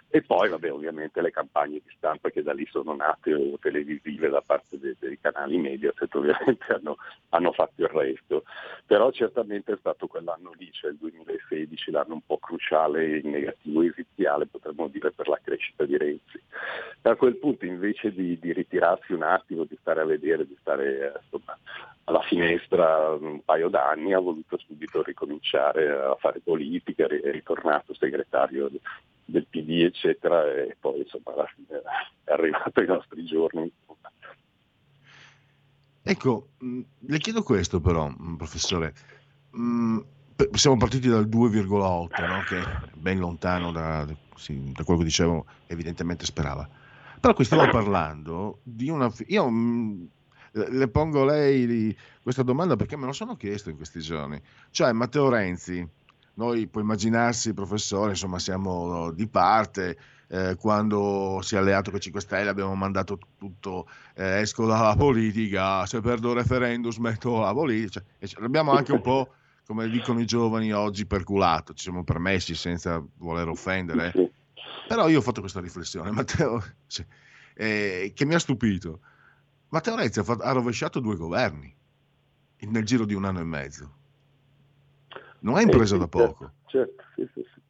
E poi vabbè ovviamente le campagne di stampa che da lì sono nate o televisive da parte dei, dei canali Mediaset ovviamente hanno, hanno fatto il resto. Però certamente è stato quell'anno lì, cioè il 2016, l'anno un po' cruciale in negativo esiziale potremmo dire per la crescita di Renzi. E a quel punto invece di, di ritirarsi un attimo, di stare a vedere, di stare eh, insomma, alla finestra d'anni, ha voluto subito ricominciare a fare politica, è ritornato segretario del PD eccetera e poi insomma alla fine è arrivato ai nostri giorni. Ecco, mh, le chiedo questo però, mh, professore. P- siamo partiti dal 2,8, no? che è ben lontano da, sì, da quello che dicevo, evidentemente sperava. Però qui stiamo parlando di una... Io le pongo lei questa domanda perché me lo sono chiesto in questi giorni. Cioè, Matteo Renzi, noi può immaginarsi, professore, insomma, siamo di parte. eh, quando si è alleato con i 5 Stelle abbiamo mandato tutto, eh, esco dalla [laughs] politica, se perdo il referendum smetto la politica. Cioè, l'abbiamo anche un po', come dicono i giovani oggi, perculato, ci siamo permessi senza voler offendere. Però io ho fatto questa riflessione, Matteo, [laughs] cioè, eh, che mi ha stupito. Matteo Renzi ha, fatto- ha rovesciato due governi nel giro di un anno e mezzo. Non è impresa Eh, da sì, poco. Certo, sì, sì, sì.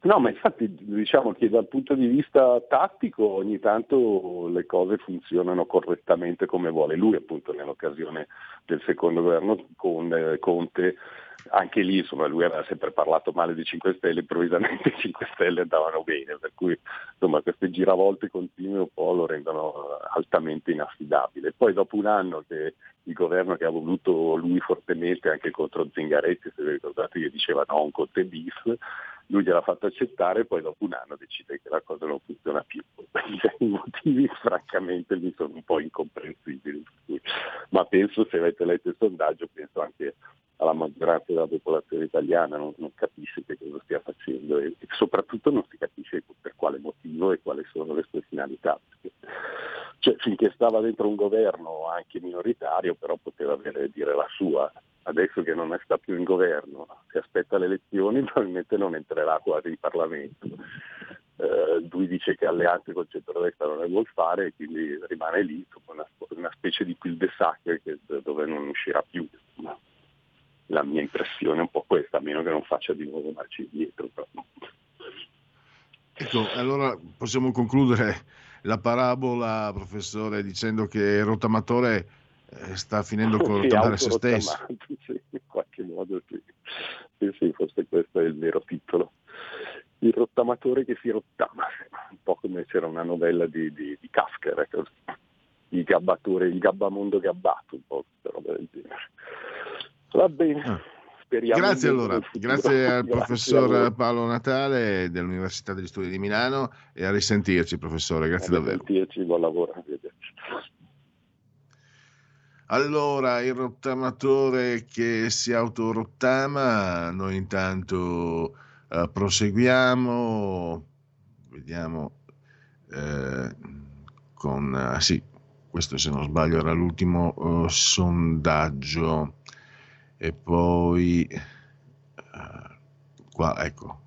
No, ma infatti diciamo che dal punto di vista tattico ogni tanto le cose funzionano correttamente come vuole lui, appunto nell'occasione del secondo governo con eh, Conte, anche lì insomma lui aveva sempre parlato male dei 5 Stelle, improvvisamente [laughs] i 5 Stelle andavano bene, per cui insomma queste giravolte continue un po' lo rendono eh, altamente inaffidabile. Poi dopo un anno che il governo che ha voluto lui fortemente anche contro Zingaretti, se vi ricordate che diceva no, un Conte bis, lui gliel'ha fatto accettare, poi dopo un anno decide che la cosa non funziona più. [laughs] I motivi francamente mi sono un po' incomprensibili, ma penso se avete letto il sondaggio, penso anche alla maggioranza della popolazione italiana non, non capisce che cosa stia facendo e, e soprattutto non si capisce per quale motivo e quali sono le sue finalità. Perché, cioè, finché stava dentro un governo anche minoritario, però poteva avere dire la sua. Adesso che non sta più in governo, si aspetta le elezioni, [laughs] probabilmente non entrerà quasi in Parlamento. Eh, lui dice che alleanze col centro-destra non le vuol fare e quindi rimane lì, una, una specie di cul de sac che- dove non uscirà più. insomma. La mia impressione è un po' questa, a meno che non faccia di nuovo marci indietro. Ecco, allora possiamo concludere la parabola, professore, dicendo che il rottamatore eh, sta finendo [laughs] con Sì, rottare se stesso. sì, in qualche modo sì. Sì, sì, forse questo è il vero titolo. Il rottamatore che si rottama, un po' come c'era una novella di, di, di Kafka, il gabbatore, il gabbamondo gabbato, un po' questa roba del genere. Va bene, speriamo. Ah. Grazie in allora, grazie al Grazie professor. Paolo Natale dell'Università degli Studi di Milano e a risentirci, professore, grazie A davvero. risentirci, buon lavoro. Allora, il rottamatore che si autorottama, noi intanto eh, proseguiamo, vediamo eh, con, ah, sì, questo se non sbaglio era l'ultimo eh, sondaggio e poi, eh, qua, ecco,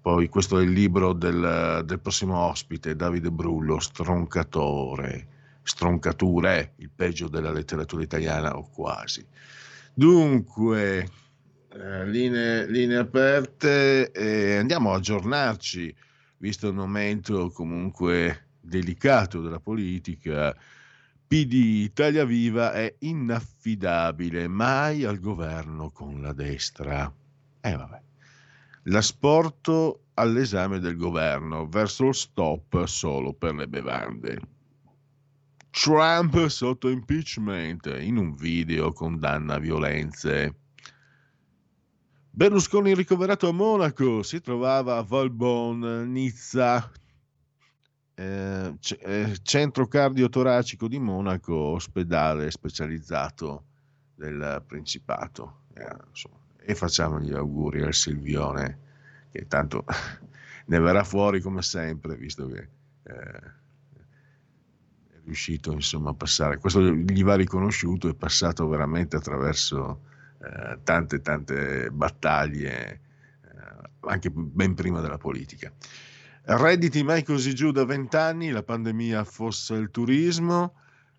poi questo è il libro del, del prossimo ospite, Davide Brullo, Stroncatore. Stroncature, il peggio della letteratura italiana o quasi. Dunque, eh, linee, linee aperte e andiamo a aggiornarci, visto il momento comunque delicato della politica. PD Italia Viva è inaffidabile, mai al governo con la destra. Eh vabbè. L'asporto all'esame del governo verso il stop solo per le bevande. Trump sotto impeachment in un video condanna violenze. Berlusconi ricoverato a Monaco, si trovava a Valbonne, Nizza, eh, eh, centro cardiotoracico di Monaco, ospedale specializzato del Principato. Eh, insomma, e facciamo gli auguri al Silvione, che tanto [laughs] ne verrà fuori come sempre, visto che eh, è riuscito insomma a passare. Questo gli va riconosciuto, è passato veramente attraverso eh, tante tante battaglie, anche ben prima della politica. Redditi mai così giù da vent'anni, la pandemia affossa il turismo,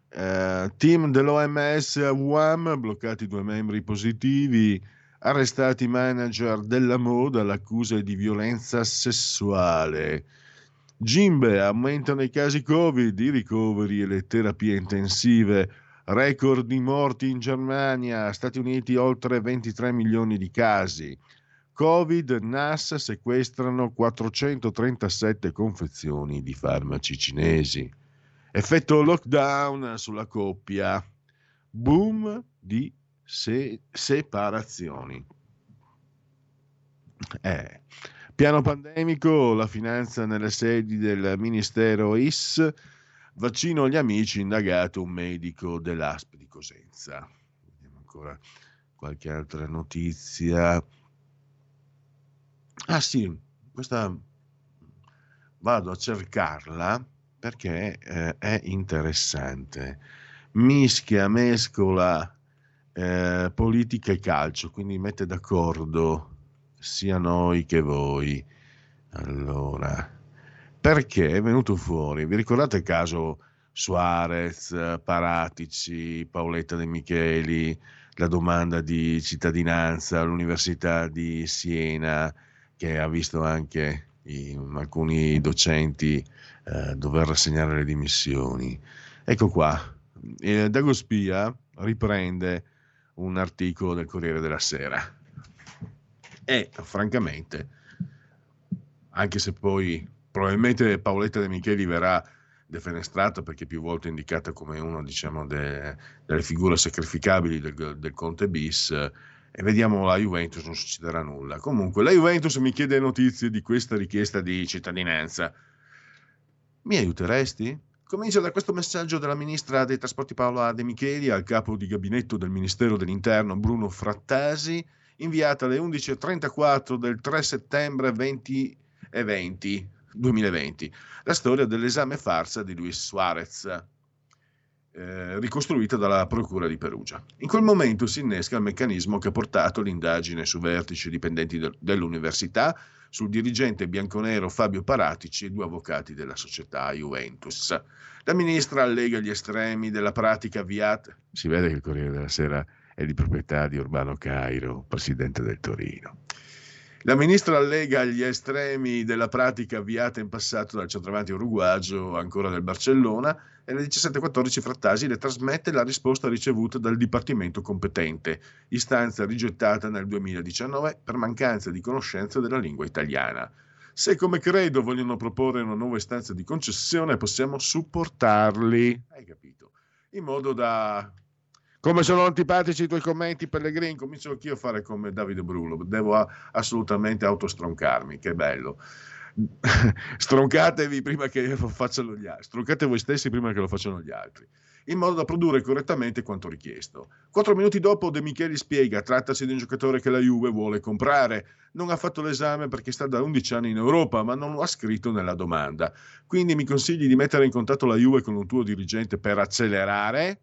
eh, team dell'OMS a Wuhan, bloccati due membri positivi, arrestati manager della moda all'accusa di violenza sessuale. Gimbe, aumentano i casi Covid, i ricoveri e le terapie intensive, record di morti in Germania, Stati Uniti oltre 23 milioni di casi. Covid, NAS sequestrano 437 confezioni di farmaci cinesi. Effetto lockdown sulla coppia. Boom di se- separazioni. Eh. Piano pandemico, la finanza nelle sedi del Ministero IS, vaccino agli amici, indagato un medico dell'ASP di Cosenza. Vediamo ancora qualche altra notizia. Ah sì, questa vado a cercarla perché eh, è interessante. Mischia, mescola eh, politica e calcio, quindi mette d'accordo sia noi che voi. Allora, perché è venuto fuori? Vi ricordate il caso Suarez, Paratici, Paoletta De Micheli, la domanda di cittadinanza all'Università di Siena, che ha visto anche i- alcuni docenti eh, dover rassegnare le dimissioni. Ecco qua, eh, Dagospia riprende un articolo del Corriere della Sera e francamente, anche se poi probabilmente Paoletta De Micheli verrà defenestrata perché più volte indicata come una diciamo, de- delle figure sacrificabili del, del Conte bis e vediamo la Juventus non succederà nulla comunque la Juventus mi chiede notizie di questa richiesta di cittadinanza mi aiuteresti? Comincia da questo messaggio della ministra dei trasporti Paola De Micheli al capo di gabinetto del Ministero dell'Interno Bruno Frattasi, inviata alle 11.34 del 3 settembre 2020, 2020. La storia dell'esame farsa di Luis Suarez, eh, ricostruita dalla Procura di Perugia. In quel momento si innesca il meccanismo che ha portato l'indagine su vertici dipendenti del- dell'università, sul dirigente bianconero Fabio Paratici e due avvocati della società Juventus. La ministra allega gli estremi della pratica avviata. Si vede che il Corriere della Sera è di proprietà di Urbano Cairo, presidente del Torino. La ministra allega gli estremi della pratica avviata in passato dal centravanti uruguagio, ancora del Barcellona, e alle 17.14 Frattasi le trasmette la risposta ricevuta dal dipartimento competente, istanza rigettata nel 2019 per mancanza di conoscenza della lingua italiana. Se come credo vogliono proporre una nuova istanza di concessione, possiamo supportarli. Hai capito? In modo da come sono antipatici i tuoi commenti, Pellegrini, comincio anch'io a fare come Davide Bruno, devo assolutamente autostroncarmi, che bello. [laughs] Stroncatevi prima che lo facciano gli altri, stroncate voi stessi prima che lo facciano gli altri, in modo da produrre correttamente quanto richiesto. Quattro minuti dopo De Micheli spiega, trattasi di un giocatore che la Juve vuole comprare, non ha fatto l'esame perché sta da 11 anni in Europa, ma non lo ha scritto nella domanda. Quindi mi consigli di mettere in contatto la Juve con un tuo dirigente per accelerare?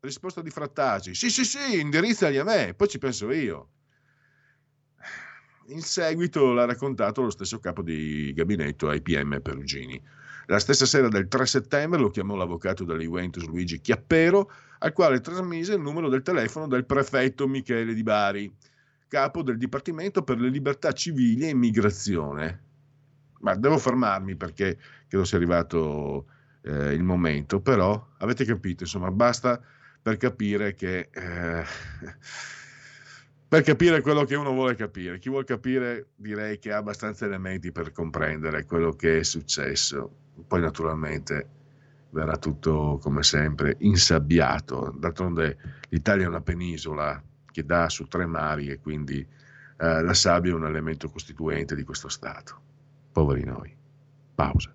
Risposta di Frattasi. Sì, sì, sì, indirizzali a me, poi ci penso io. In seguito l'ha raccontato lo stesso capo di gabinetto ai PM Perugini. La stessa sera del 3 settembre lo chiamò l'avvocato della Juventus Luigi Chiappero, al quale trasmise il numero del telefono del prefetto Michele Di Bari, capo del Dipartimento per le Libertà Civili e Immigrazione. Ma devo fermarmi perché credo sia arrivato eh, il momento, però avete capito, insomma, basta per capire che eh, per capire quello che uno vuole capire. Chi vuole capire direi che ha abbastanza elementi per comprendere quello che è successo. Poi naturalmente verrà tutto come sempre insabbiato. D'altronde l'Italia è una penisola che dà su tre mari e quindi eh, la sabbia è un elemento costituente di questo Stato. Poveri noi. Pausa.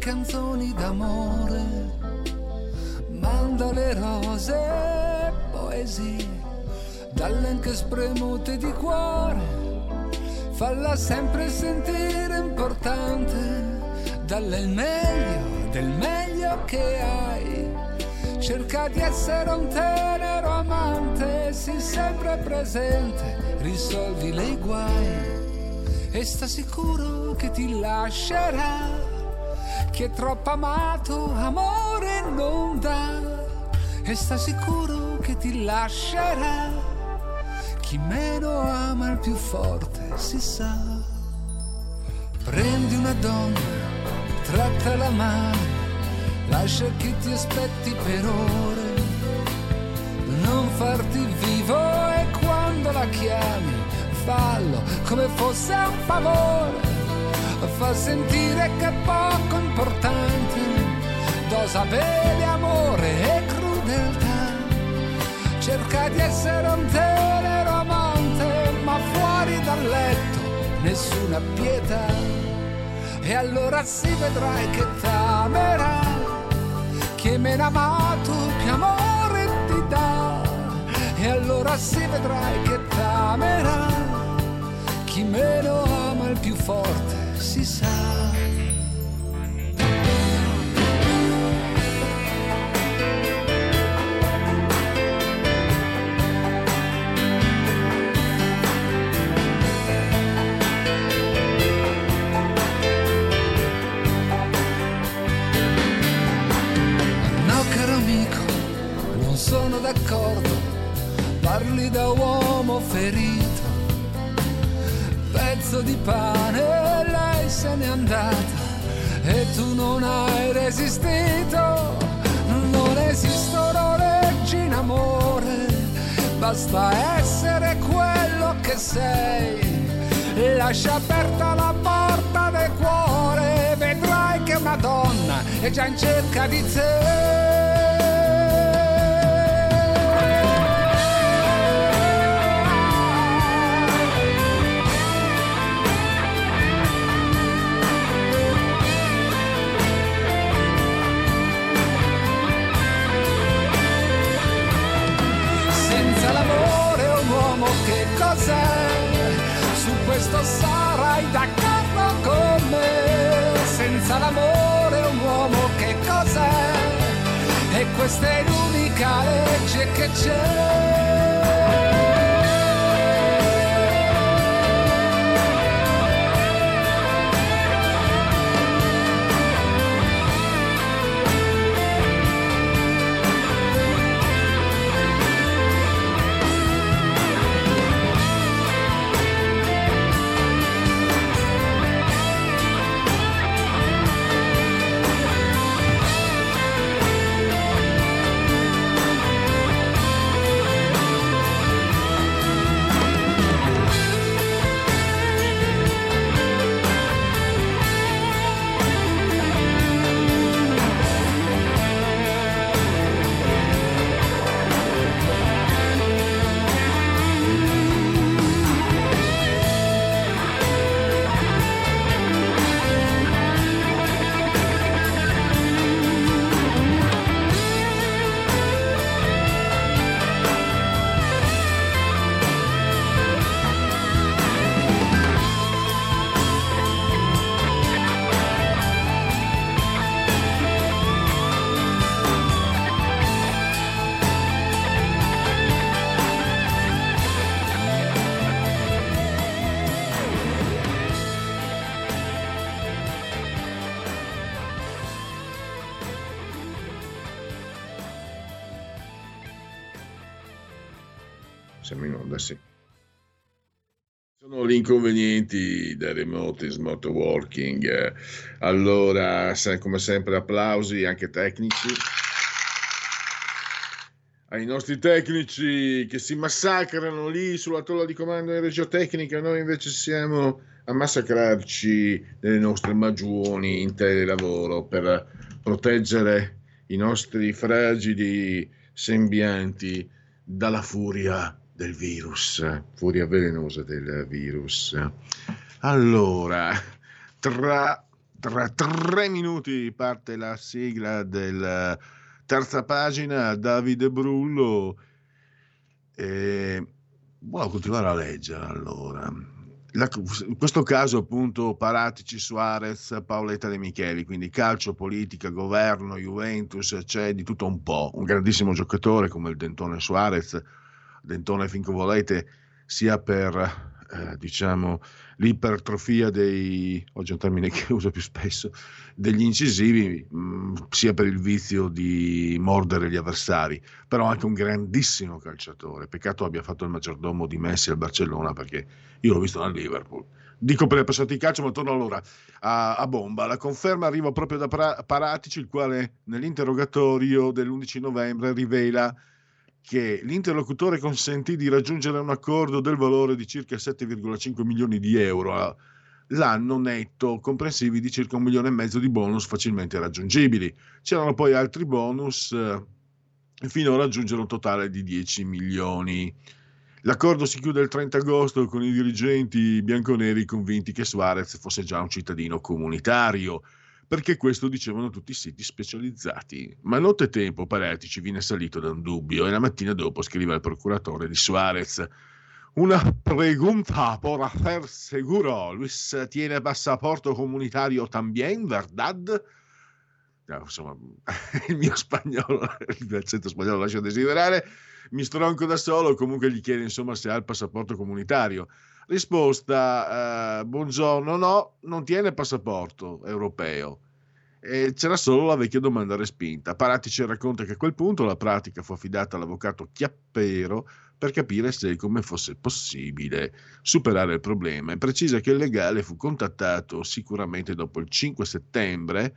Canzoni d'amore, manda le rose, poesie, dalle anche spremute di cuore, falla sempre sentire importante, dalle il meglio del meglio che hai. Cerca di essere un tenero amante, sii sempre presente, risolvi le guai e sta sicuro che ti lascerà. Chi è troppo amato amore non dà e sta sicuro che ti lascerà. Chi meno ama il più forte si sa. Prendi una donna, trattala male Lascia che ti aspetti per ore, non farti vivo e quando la chiami fallo come fosse un favore, fa sentire che è poco importante, dosa bene amore e crudeltà, cerca di essere un tenero amante, ma fuori dal letto nessuna pietà, e allora si vedrai che t'amerà chi meno amato più amore ti dà. E allora si vedrai che t'amerà chi meno ama il più forte si sa. D'accordo, parli da uomo ferito, pezzo di pane, se n'è andata e tu non hai resistito, non esistono leggi in amore, basta essere quello che sei. Lascia aperta la porta del cuore, vedrai che una donna è già in cerca di Senza questo sarai d'accordo con me. Senza l'amore un uomo che cos'è? E questa è l'unica legge che c'è. Inconvenienti dei remote smart working. Allora, come sempre, applausi anche tecnici. Ai nostri tecnici che si massacrano lì sulla tolla di comando in regia tecnica, noi invece siamo a massacrarci nelle nostre magioni in telelavoro per proteggere i nostri fragili sembianti dalla furia del virus, furia velenosa del virus. Allora, tra, tra tre minuti parte la sigla del terza pagina, Davide Brullo. E volevo continuare a leggere allora. La- in questo caso appunto Paratici, Suarez, Paoletta De Micheli, quindi calcio, politica, governo, Juventus, c'è di tutto un po'. Un grandissimo giocatore come il Dentone Suarez, Dentone finché volete, sia per eh, diciamo l'ipertrofia dei, oggi è un termine che [laughs] uso più spesso, degli incisivi, mh, sia per il vizio di mordere gli avversari, però anche un grandissimo calciatore. Peccato abbia fatto il maggiordomo di Messi al Barcellona perché io l'ho visto al Liverpool. Dico per le appassionati di calcio, ma torno allora a, a bomba. La conferma arriva proprio da Paratici, il quale nell'interrogatorio dell'11 novembre rivela che l'interlocutore consentì di raggiungere un accordo del valore di circa 7,5 milioni di euro l'anno netto, comprensivi di circa un milione e mezzo di bonus facilmente raggiungibili. C'erano poi altri bonus eh, fino a raggiungere un totale di 10 milioni. L'accordo si chiude il 30 agosto con i dirigenti bianconeri convinti che Suarez fosse già un cittadino comunitario, perché questo dicevano tutti i siti specializzati. Ma nottetempo Paretici viene salito da un dubbio e la mattina dopo scrive al procuratore di Suarez una pregunta por hacer seguro. Luis tiene passaporto comunitario también, verdad? Insomma, [laughs] il mio spagnolo, l'accento spagnolo lascia desiderare, mi stronco da solo, comunque gli chiede insomma se ha il passaporto comunitario. Risposta, eh, buongiorno, no, non tiene passaporto europeo. E c'era solo la vecchia domanda respinta. Paratici racconta che a quel punto la pratica fu affidata all'avvocato Chiappero per capire se e come fosse possibile superare il problema e precisa che il legale fu contattato sicuramente dopo il 5 settembre,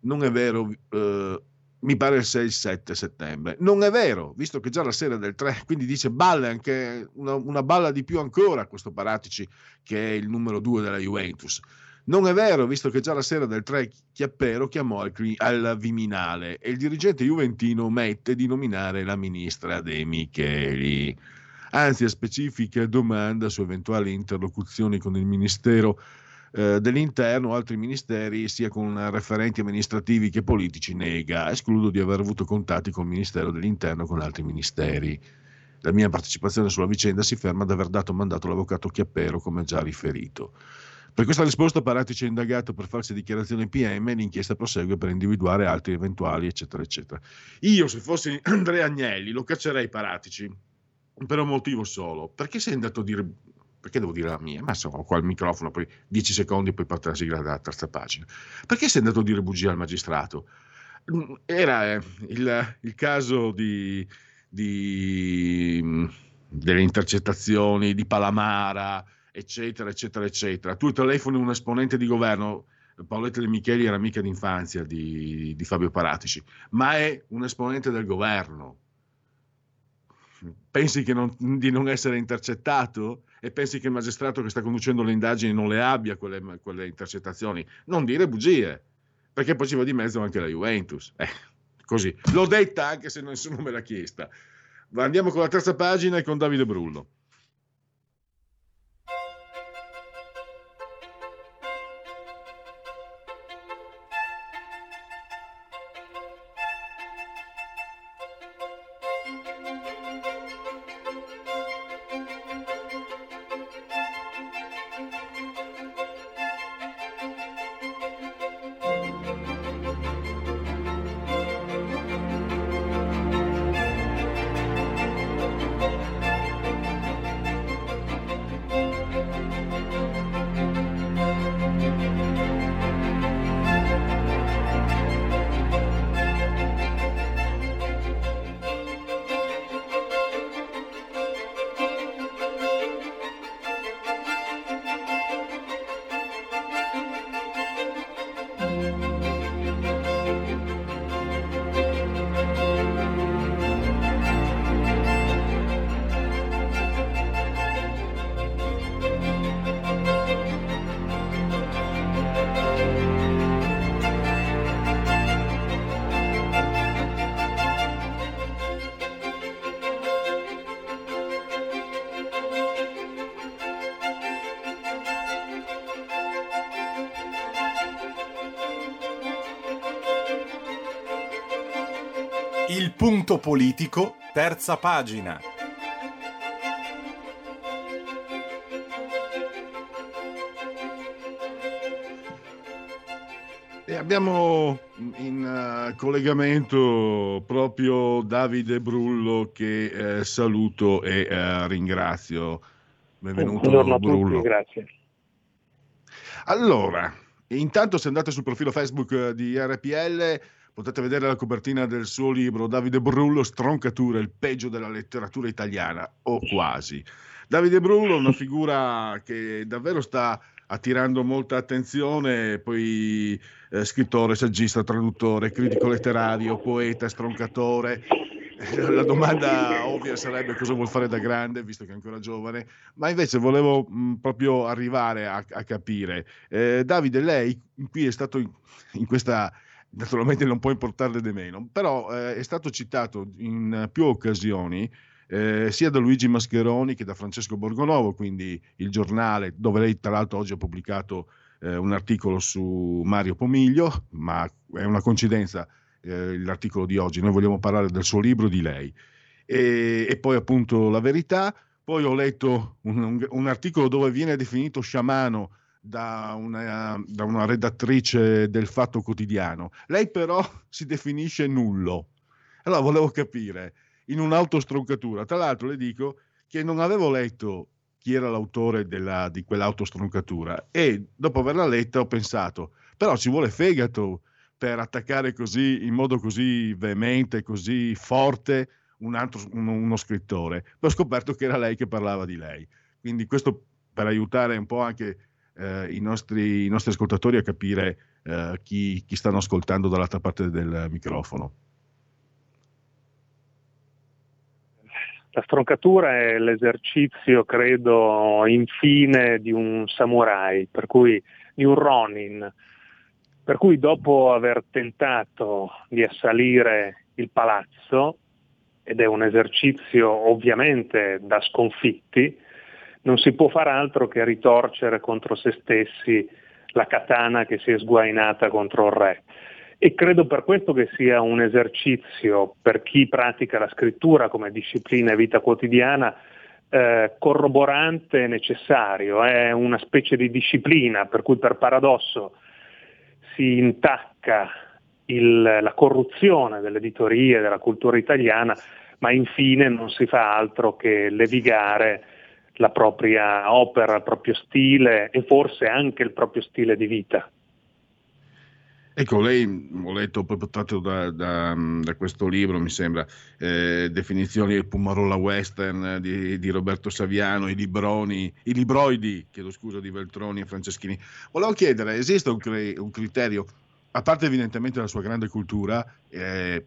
non è vero, eh, mi pare il 6-7 settembre. Non è vero, visto che già la sera del 3, quindi dice balle anche una, una balla di più ancora questo Paratici che è il numero 2 della Juventus. Non è vero, visto che già la sera del 3 Chiappero chiamò al, al Viminale e il dirigente juventino omette di nominare la ministra De Micheli. Anzi, a specifica domanda su eventuali interlocuzioni con il Ministero eh, dell'Interno o altri ministeri, sia con referenti amministrativi che politici, nega. Escludo di aver avuto contatti con il Ministero dell'Interno o con altri ministeri. La mia partecipazione sulla vicenda si ferma ad aver dato mandato all'avvocato Chiappero, come già riferito. Per questa risposta Paratici è indagato per false dichiarazioni PM e l'inchiesta prosegue per individuare altri eventuali, eccetera, eccetera. Io, se fossi Andrea Agnelli, lo caccerei Paratici per un motivo solo. Perché sei andato a dire... Perché devo dire la mia? Ma so, ho qua il microfono, poi 10 secondi, poi parte la sigla della terza pagina. Perché sei andato a dire bugia al magistrato? Mm, Era eh, il, il caso di, di, mm, delle intercettazioni di Palamara, eccetera, eccetera, eccetera. Tu telefoni un esponente di governo, Paoletta De Micheli era amica d'infanzia di, di Fabio Paratici, ma è un esponente del governo. Pensi non- di non essere intercettato e pensi che il magistrato che sta conducendo le indagini non le abbia quelle, quelle intercettazioni? Non dire bugie, perché poi ci va di mezzo anche la Juventus. Eh, così. L'ho detta anche se nessuno me l'ha chiesta. Andiamo con la terza pagina e con Davide Brullo. Politico, terza pagina. E abbiamo in eh, collegamento proprio Davide Brullo che eh, saluto e eh, ringrazio. Benvenuto Buongiorno a Brullo. tutti, grazie. Allora, intanto se andate sul profilo Facebook di RPL potete vedere la copertina del suo libro Davide Brullo, Stroncature, il peggio della letteratura italiana, o quasi. Davide Brullo è una figura che davvero sta attirando molta attenzione, poi eh, scrittore, saggista, traduttore, critico letterario, poeta, stroncatore. Eh, La domanda ovvia sarebbe cosa vuol fare da grande, visto che è ancora giovane, ma invece volevo mh, proprio arrivare a, a capire. Eh, Davide, lei qui è stato in, in questa, naturalmente non può importarle di meno, però eh, è stato citato in più occasioni eh, sia da Luigi Mascheroni che da Francesco Borgonovo, quindi il giornale dove lei tra l'altro oggi ha pubblicato eh, un articolo su Mario Pomiglio, ma è una coincidenza eh, l'articolo di oggi, noi vogliamo parlare del suo libro di lei. E, e poi appunto la verità, poi ho letto un, un- un articolo dove viene definito sciamano da una, da una redattrice del Fatto Quotidiano. Lei però [laughs] si definisce nullo. Allora volevo capire, in un'autostroncatura, tra l'altro le dico che non avevo letto chi era l'autore della- di quell'autostroncatura e dopo averla letta ho pensato, però ci vuole fegato per attaccare così, in modo così veemente, così forte un altro, uno, uno scrittore. Poi ho scoperto che era lei che parlava di lei. Quindi questo per aiutare un po' anche eh, i, nostri, i nostri ascoltatori a capire eh, chi, chi stanno ascoltando dall'altra parte del microfono. La stroncatura è l'esercizio, credo, infine di un samurai, per cui di un ronin, per cui dopo aver tentato di assalire il palazzo, ed è un esercizio ovviamente da sconfitti, non si può fare altro che ritorcere contro se stessi la katana che si è sguainata contro il re. E credo per questo che sia un esercizio per chi pratica la scrittura come disciplina e vita quotidiana eh, corroborante e necessario, è una specie di disciplina per cui per paradosso si intacca il- la corruzione delle editorie, della cultura italiana, ma infine non si fa altro che levigare la propria opera, il proprio stile e forse anche il proprio stile di vita. Ecco, lei ho letto proprio tratto da, da- da questo libro, mi sembra, eh, definizioni del Pumarola Western di, di Roberto Saviano, i libroni, i libroidi, chiedo scusa, di Veltroni e Franceschini. Volevo chiedere, esiste un, cri- un criterio, a parte evidentemente la sua grande cultura, eh,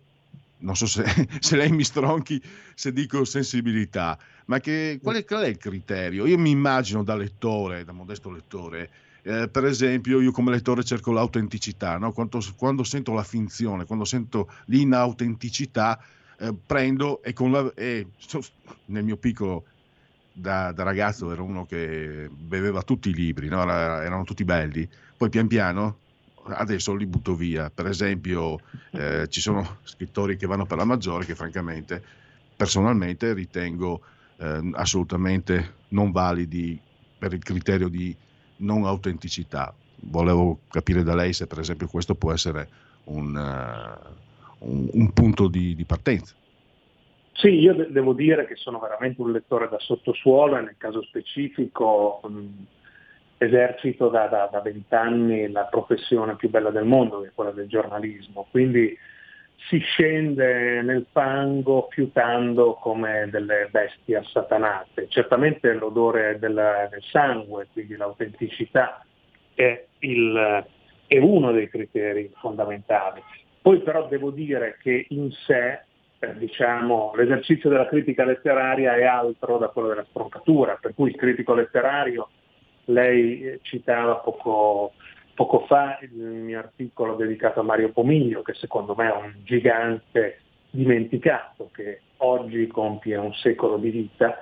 non so se, [laughs] se lei mi stronchi se dico sensibilità, ma che, qual, è, qual è il criterio? Io mi immagino da lettore, da modesto lettore, eh, per esempio, io come lettore cerco l'autenticità, no? quando, quando sento la finzione, quando sento l'inautenticità, eh, prendo e, la, e nel mio piccolo da, da ragazzo ero uno che beveva tutti i libri, no? Era- erano tutti belli, poi pian piano adesso li butto via. Per esempio, [laughs] eh, ci sono scrittori che vanno per la maggiore che francamente, personalmente, ritengo eh, assolutamente non validi per il criterio di non autenticità. Volevo capire da lei se per esempio questo può essere un, eh, un- un punto di, di partenza. Sì, io de- devo dire che sono veramente un lettore da sottosuolo e nel caso specifico mh, esercito da vent'anni la professione più bella del mondo, che è quella del giornalismo, quindi si scende nel fango fiutando come delle bestie assatanate. Certamente l'odore del, del sangue, quindi l'autenticità, è, il- è uno dei criteri fondamentali. Poi però devo dire che in sé eh, diciamo, l'esercizio della critica letteraria è altro da quello della stroncatura, per cui il critico letterario, lei eh, citava poco, poco fa il mio articolo dedicato a Mario Pomiglio, che secondo me è un gigante dimenticato, che oggi compie un secolo di vita,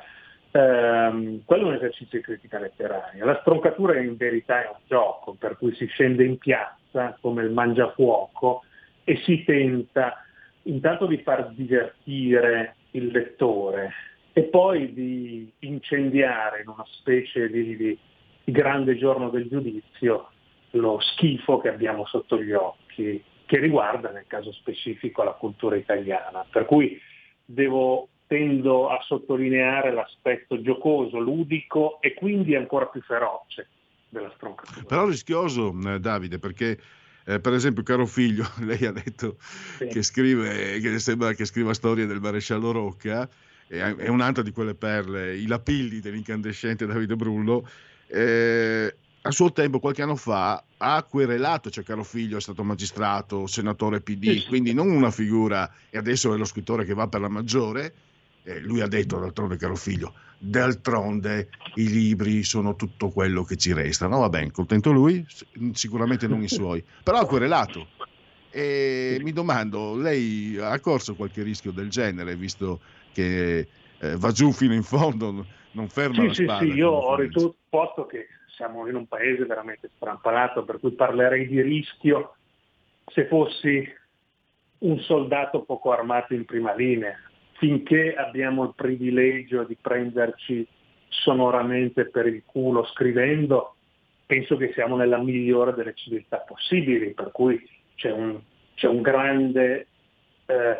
Ehm, quello è un esercizio di critica letteraria. La stroncatura in verità è un gioco, per cui si scende in piazza come il mangiafuoco e si tenta intanto di far divertire il lettore e poi di incendiare in una specie di, di- di grande giorno del giudizio lo schifo che abbiamo sotto gli occhi, che riguarda nel caso specifico la cultura italiana. Per cui devo, tendo a sottolineare l'aspetto giocoso, ludico e quindi ancora più feroce della stroncatura. Però rischioso, eh, Davide, perché eh, per esempio, caro figlio, [laughs] lei ha detto che scrive, che sembra che scriva storie del maresciallo Rocca, e è un'altra di quelle perle, i lapilli dell'incandescente Davide Brullo. Eh, a suo tempo, qualche anno fa, ha querelato, cioè caro figlio è stato magistrato, senatore PD, quindi non una figura, e adesso è lo scrittore che va per la maggiore, eh, lui ha detto d'altronde, caro figlio, d'altronde i libri sono tutto quello che ci resta. No, va bene, contento lui, s- sicuramente non i [laughs] suoi, però ha querelato. E mi domando, lei ha corso qualche rischio del genere, visto che eh, va giù fino in fondo, non ferma Sì, la sì, sì, io ho fa ritenuto posto che siamo in un paese veramente strampalato, per cui parlerei di rischio se fossi un soldato poco armato in prima linea. Finché abbiamo il privilegio di prenderci sonoramente per il culo scrivendo, penso che siamo nella migliore delle civiltà possibili, per cui c'è un, c'è un grande eh,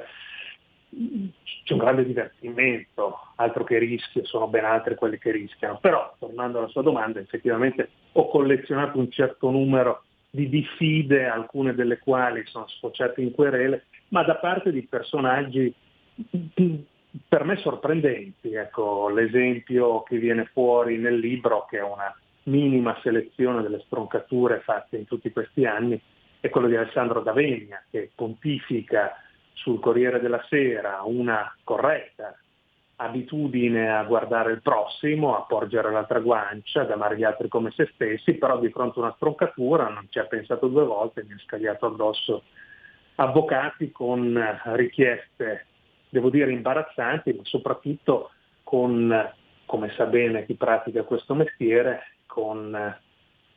c'è un grande divertimento, altro che rischio, sono ben altre quelle che rischiano. Però, tornando alla sua domanda, effettivamente ho collezionato un certo numero di diffide, alcune delle quali sono sfociate in querele, ma da parte di personaggi per me sorprendenti. Ecco, l'esempio che viene fuori nel libro, che è una minima selezione delle stroncature fatte in tutti questi anni, è quello di Alessandro D'Avegna, che pontifica sul Corriere della Sera una corretta abitudine a guardare il prossimo, a porgere l'altra guancia, ad amare gli altri come se stessi, però di fronte a una stroncatura non ci ha pensato due volte, mi ha scagliato addosso avvocati con richieste, devo dire, imbarazzanti, ma soprattutto con, come sa bene chi pratica questo mestiere, con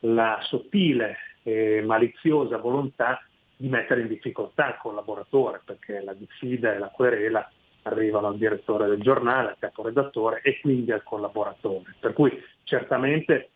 la sottile e maliziosa volontà di mettere in difficoltà il collaboratore, perché la diffida e la querela arrivano al direttore del giornale, al caporedattore e quindi al collaboratore. Per cui certamente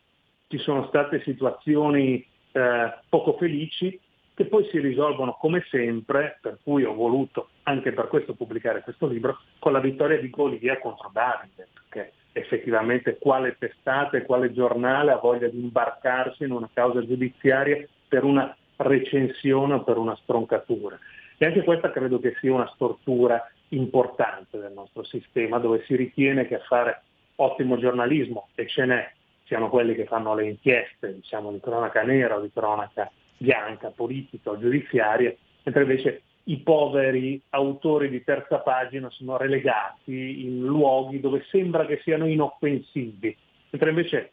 ci sono state situazioni eh, poco felici che poi si risolvono come sempre, per cui ho voluto anche per questo pubblicare questo libro, con la vittoria di Golia contro Davide, perché effettivamente quale testata e quale giornale ha voglia di imbarcarsi in una causa giudiziaria per una recensione o per una stroncatura. E anche questa credo che sia una stortura importante del nostro sistema, dove si ritiene che a fare ottimo giornalismo, e ce n'è, siano quelli che fanno le inchieste, diciamo di cronaca nera o di cronaca bianca, politica o giudiziaria, mentre invece i poveri autori di terza pagina sono relegati in luoghi dove sembra che siano inoffensivi, mentre invece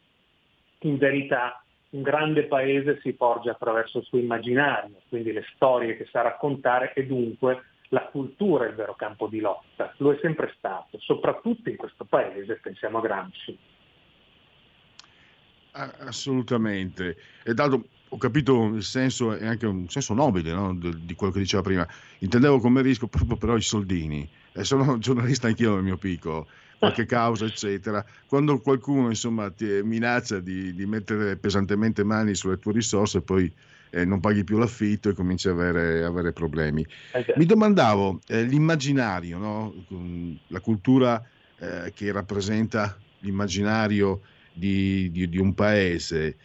in verità un grande paese si porge attraverso il suo immaginario, quindi le storie che sa raccontare e dunque la cultura è il vero campo di lotta, lo è sempre stato, soprattutto in questo paese, pensiamo a Gramsci. Ah, Assolutamente. E dato, ho capito il senso e anche un senso nobile no, di quello che diceva prima. Intendevo come rischio proprio però i soldini. E sono [laughs] giornalista anch'io nel mio picco, qualche causa, eccetera. Quando qualcuno insomma ti minaccia di, di mettere pesantemente mani sulle tue risorse, poi eh, non paghi più l'affitto e cominci a avere, avere problemi. Mi domandavo, eh, l'immaginario, no? La cultura eh, che rappresenta l'immaginario di, di- di un paese.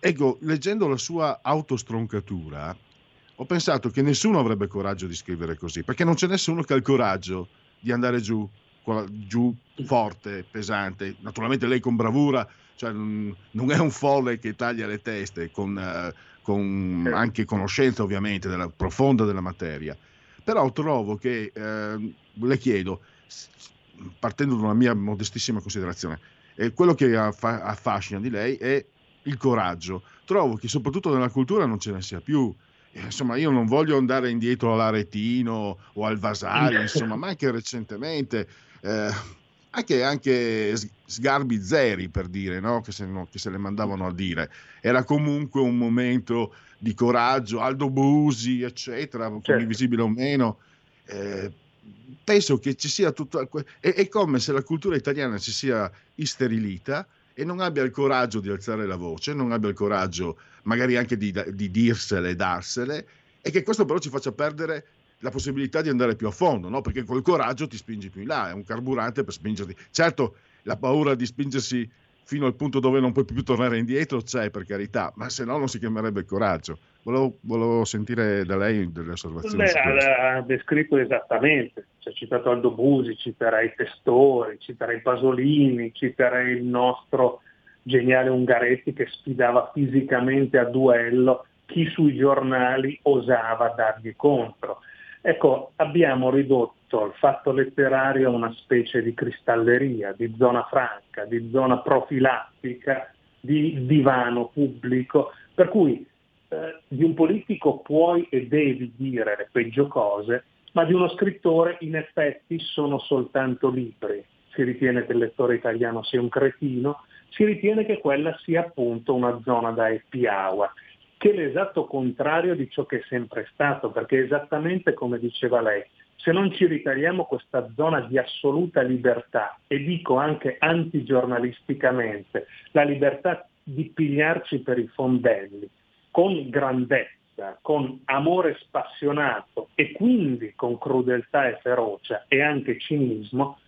Ecco, leggendo la sua autostroncatura, ho pensato che nessuno avrebbe coraggio di scrivere così, perché non c'è nessuno che ha il coraggio di andare giù, giù forte, pesante. Naturalmente lei con bravura, cioè, non è un folle che taglia le teste, con, eh, con anche conoscenza ovviamente della, profonda della materia. Però trovo che, eh, le chiedo, partendo da una mia modestissima considerazione, eh, quello che affa- affascina di lei è il coraggio. Trovo che soprattutto nella cultura non ce ne sia più. Eh, Insomma, io non voglio andare indietro all'Aretino o al Vasari, [laughs] insomma, ma anche recentemente, eh, anche, anche Sgarbi Zeri per dire, no? che, se, no, che se le mandavano a dire. Era comunque un momento di coraggio, Aldo Busi, eccetera, condivisibile o meno. eh, penso che ci sia tutta... que- È, è come se la cultura italiana si sia isterilita e non abbia il coraggio di alzare la voce, non abbia il coraggio magari anche di, di dirsele e darsele, e che questo però ci faccia perdere la possibilità di andare più a fondo, no? perché col coraggio ti spingi più in là, è un carburante per spingerti. Certo, la paura di spingersi fino al punto dove non puoi più tornare indietro c'è, per carità, ma se no non si chiamerebbe coraggio. Volevo, volevo sentire da lei delle osservazioni. Beh, ha descritto esattamente, ha citato Aldo Busi, citerei Testori, citerei Pasolini, citerei il nostro geniale Ungaretti che sfidava fisicamente a duello chi sui giornali osava dargli contro. Ecco, abbiamo ridotto il fatto letterario a una specie di cristalleria, di zona franca, di zona profilattica, di divano pubblico, per cui eh, di un politico puoi e devi dire le peggio cose, ma di uno scrittore in effetti sono soltanto libri. Si ritiene che il lettore italiano sia un cretino, si ritiene che quella sia appunto una zona da happy hour, che è l'esatto contrario di ciò che è sempre stato, perché esattamente come diceva lei, se non ci ritagliamo questa zona di assoluta libertà, e dico anche antigiornalisticamente, la libertà di pigliarci per i fondelli, con grandezza, con amore spassionato e quindi con crudeltà e ferocia e anche cinismo,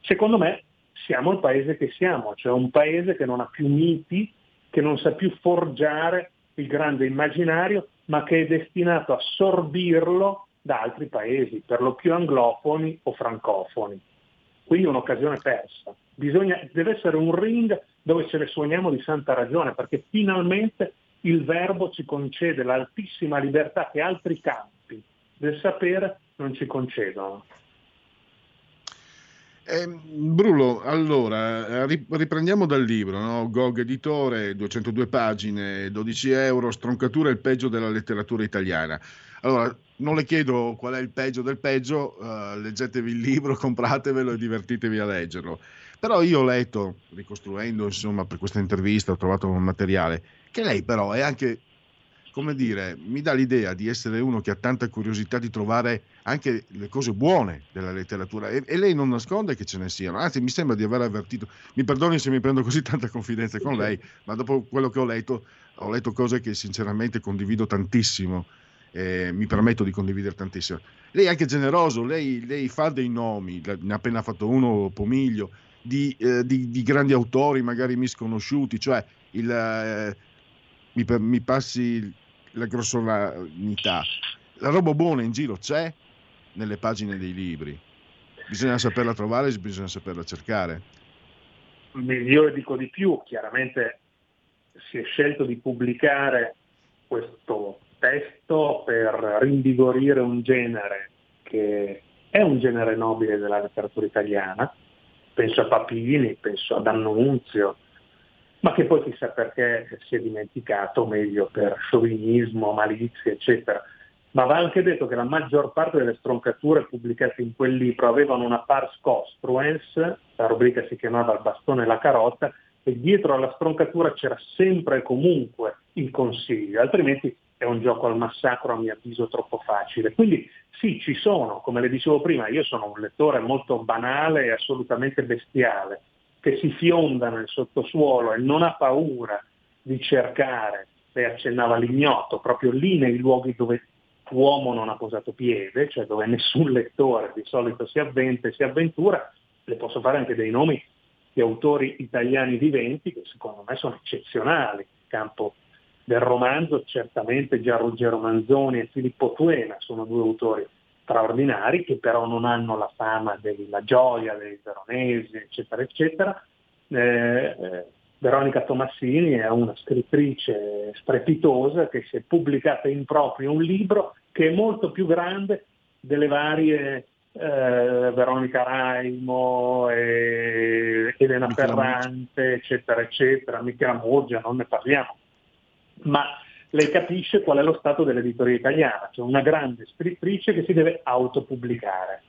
secondo me siamo il paese che siamo, cioè un paese che non ha più miti, che non sa più forgiare il grande immaginario, ma che è destinato a sorbirlo da altri paesi, per lo più anglofoni o francofoni. Quindi un'occasione persa. Bisogna, deve essere un ring dove ce le suoniamo di santa ragione, perché finalmente il verbo ci concede l'altissima libertà che altri campi del sapere non ci concedono. Eh, Bruno, allora, ri- riprendiamo dal libro, no? Gog editore, 202 pagine, 12 euro, stroncatura è il peggio della letteratura italiana. Allora, non le chiedo qual è il peggio del peggio, eh, leggetevi il libro, [laughs] compratevelo e divertitevi a leggerlo. Però io ho letto, ricostruendo insomma per questa intervista, ho trovato un materiale, che lei però è anche, come dire, mi dà l'idea di essere uno che ha tanta curiosità di trovare anche le cose buone della letteratura e, e lei non nasconde che ce ne siano, anzi mi sembra di aver avvertito, mi perdoni se mi prendo così tanta confidenza con lei, ma dopo quello che ho letto, ho letto cose che sinceramente condivido tantissimo, eh, mi permetto di condividere tantissimo. Lei è anche generoso, lei, lei fa dei nomi, ne ha appena fatto uno, Pomiglio, di, eh, di- di grandi autori magari misconosciuti, cioè il, eh, mi, mi passi la grossolanità. La roba buona in giro c'è nelle pagine dei libri, bisogna saperla trovare, bisogna saperla cercare. Io le dico di più, chiaramente si è scelto di pubblicare questo testo per rinvigorire un genere che è un genere nobile della letteratura italiana, penso a Papini, penso ad Annunzio, ma che poi chissà perché si è dimenticato, meglio per sciovinismo, malizia, eccetera. Ma va anche detto che la maggior parte delle stroncature pubblicate in quel libro avevano una pars costruens, la rubrica si chiamava Il bastone e la carota, e dietro alla stroncatura c'era sempre e comunque il consiglio, altrimenti è un gioco al massacro a mio avviso troppo facile. Quindi sì, ci sono, come le dicevo prima, io sono un lettore molto banale e assolutamente bestiale, che si fionda nel sottosuolo e non ha paura di cercare, lei accennava l'ignoto, proprio lì nei luoghi dove uomo non ha posato piede, cioè dove nessun lettore di solito si avventa e si avventura, le posso fare anche dei nomi di autori italiani viventi che secondo me sono eccezionali. Nel campo del romanzo certamente già Ruggero Manzoni e Filippo Tuena sono due autori straordinari che però non hanno la fama della gioia dei veronesi, eccetera, eccetera. Eh, eh, Veronica Tomassini è una scrittrice strepitosa che si è pubblicata in proprio un libro che è molto più grande delle varie eh, Veronica Raimo, e Elena Ferrante, eccetera, eccetera, Michela Murgia, non ne parliamo. Ma lei capisce qual è lo stato dell'editoria italiana, cioè una grande scrittrice che si deve autopubblicare.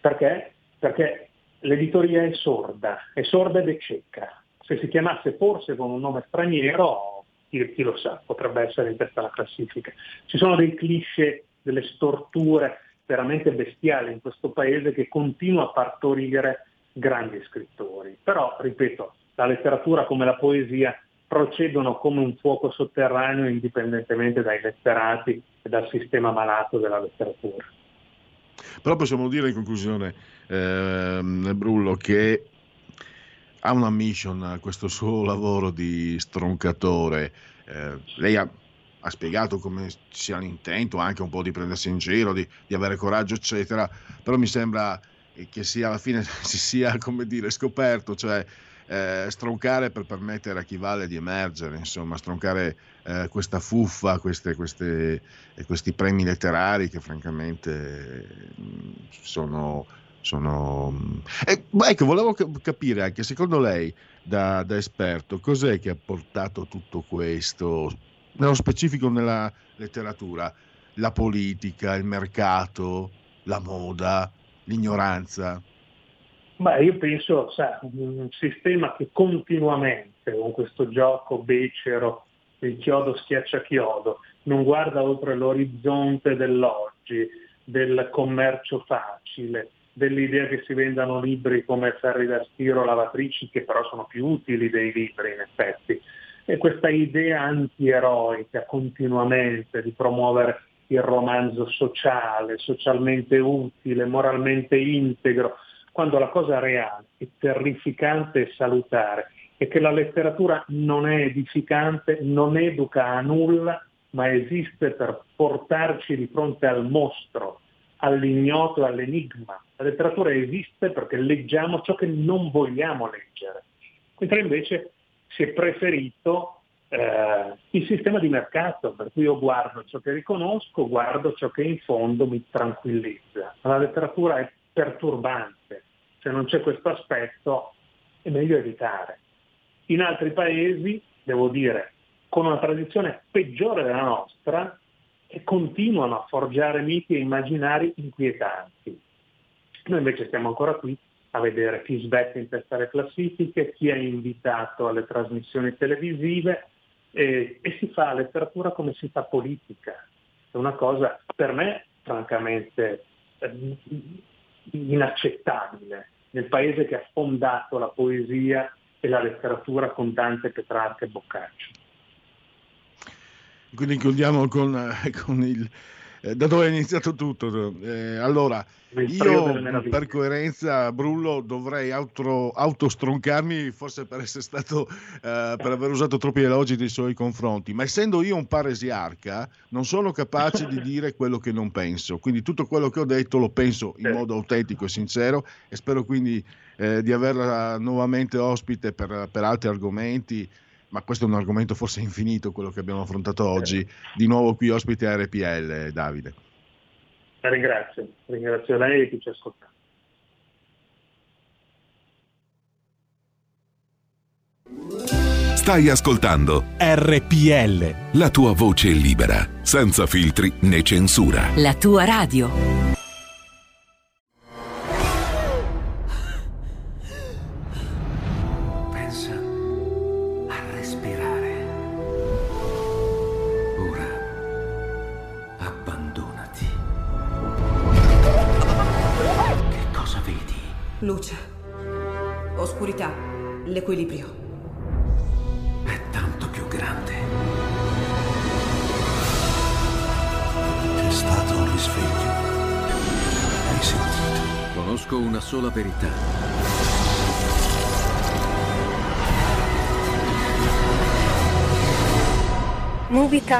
Perché? Perché l'editoria è sorda, è sorda ed è cieca. Se si chiamasse forse con un nome straniero, chi, chi lo sa, potrebbe essere in testa alla classifica. Ci sono dei cliché, delle storture veramente bestiale in questo paese che continua a partorire grandi scrittori. Però, ripeto, la letteratura come la poesia procedono come un fuoco sotterraneo indipendentemente dai letterati e dal sistema malato della letteratura. Però possiamo dire in conclusione, ehm, Brullo, che ha una mission questo suo lavoro di stroncatore. Eh, lei ha, ha spiegato come sia l'intento, anche un po' di prendersi in giro, di, di avere coraggio, eccetera. Però mi sembra che sia alla fine [laughs] si sia, come dire, scoperto, cioè eh, stroncare per permettere a chi vale di emergere, insomma, stroncare eh, questa fuffa, queste, queste, eh, questi premi letterari che francamente mh, sono... sono. Eh, ma ecco, volevo cap- capire anche, secondo lei, da, da esperto, cos'è che ha portato tutto questo, nello specifico nella letteratura, la politica, il mercato, la moda, l'ignoranza? Ma io penso, sa, un sistema che continuamente con questo gioco becero, il chiodo schiaccia chiodo, non guarda oltre l'orizzonte dell'oggi, del commercio facile, dell'idea che si vendano libri come ferri da stiro, lavatrici, che però sono più utili dei libri in effetti. E questa idea antieroica continuamente di promuovere il romanzo sociale, socialmente utile, moralmente integro, quando la cosa reale è terrificante e salutare è che la letteratura non è edificante, non educa a nulla, ma esiste per portarci di fronte al mostro, all'ignoto, all'enigma. La letteratura esiste perché leggiamo ciò che non vogliamo leggere. Mentre invece si è preferito eh, il sistema di mercato, per cui io guardo ciò che riconosco, guardo ciò che in fondo mi tranquillizza. La letteratura è perturbante, se non c'è questo aspetto è meglio evitare. In altri paesi, devo dire, con una tradizione peggiore della nostra, e continuano a forgiare miti e immaginari inquietanti. Noi invece stiamo ancora qui a vedere chi smette in testa alle classifiche, chi è invitato alle trasmissioni televisive e, e si fa letteratura come si fa politica. È una cosa per me francamente eh, inaccettabile nel paese che ha fondato la poesia e la letteratura con Dante, Petrarca e Boccaccio. Quindi chiudiamo con, eh, con il, da dove è iniziato tutto. Eh, allora, io per coerenza, Brullo, dovrei auto, autostroncarmi, forse per essere stato, eh, per aver usato troppi elogi nei suoi confronti, ma essendo io un paresiarca, non sono capace di [laughs] dire quello che non penso. Quindi tutto quello che ho detto lo penso in modo autentico e sincero e spero quindi eh, di averla nuovamente ospite per, per altri argomenti. Ma questo è un argomento forse infinito, quello che abbiamo affrontato oggi. Di nuovo qui ospite a RPL, Davide. La ringrazio, ringrazio lei e chi ci ascolta. Stai ascoltando RPL. la tua voce libera, senza filtri né censura. La tua radio.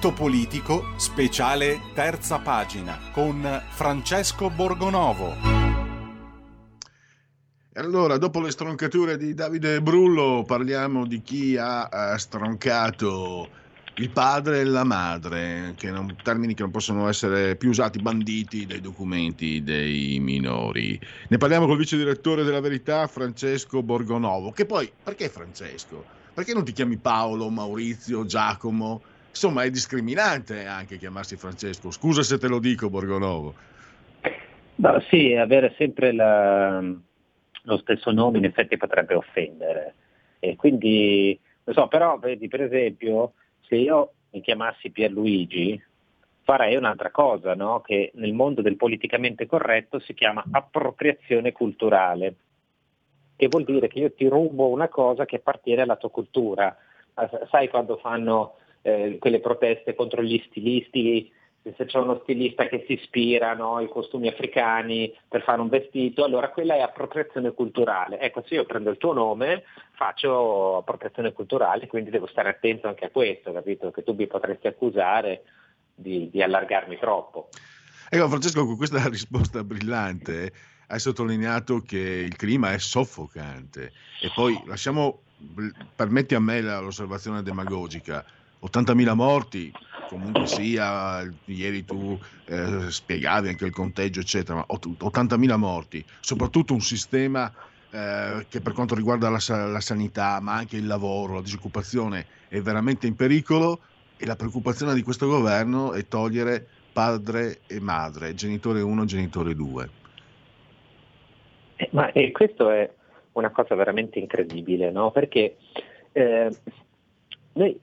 Punto politico, speciale terza pagina, con Francesco Borgonovo. Allora, dopo le stroncature di Davide Brullo, parliamo di chi ha eh, stroncato il padre e la madre, che non, termini che non possono essere più usati, banditi dai documenti dei minori. Ne parliamo col vice direttore della Verità, Francesco Borgonovo. Che poi, perché Francesco? Perché non ti chiami Paolo, Maurizio, Giacomo? Insomma, è discriminante anche chiamarsi Francesco. Scusa se te lo dico, Borgonovo. No, sì, avere sempre la- lo stesso nome in effetti potrebbe offendere. E quindi, non so, però vedi, per esempio, se io mi chiamassi Pierluigi, farei un'altra cosa, no? Che nel mondo del politicamente corretto si chiama appropriazione culturale, che vuol dire che io ti rubo una cosa che appartiene alla tua cultura. Sai quando fanno eh, quelle proteste contro gli stilisti, se c'è uno stilista che si ispira no, ai costumi africani per fare un vestito, allora quella è appropriazione culturale. Ecco, se io prendo il tuo nome, faccio appropriazione culturale, quindi devo stare attento anche a questo, capito? Che tu mi potresti accusare di, di allargarmi troppo. Ecco, Francesco, con questa [laughs] risposta brillante hai sottolineato che il clima è soffocante. E poi lasciamo, permetti a me l'osservazione demagogica, 80.000 morti, comunque sia, ieri tu eh, spiegavi anche il conteggio, eccetera, ma ott- 80.000 morti, soprattutto un sistema eh, che per quanto riguarda la, la sanità, ma anche il lavoro, la disoccupazione, è veramente in pericolo e la preoccupazione di questo governo è togliere padre e madre, genitore 1 genitore 2. Eh, Ma eh, questo è una cosa veramente incredibile, no? Perché eh, noi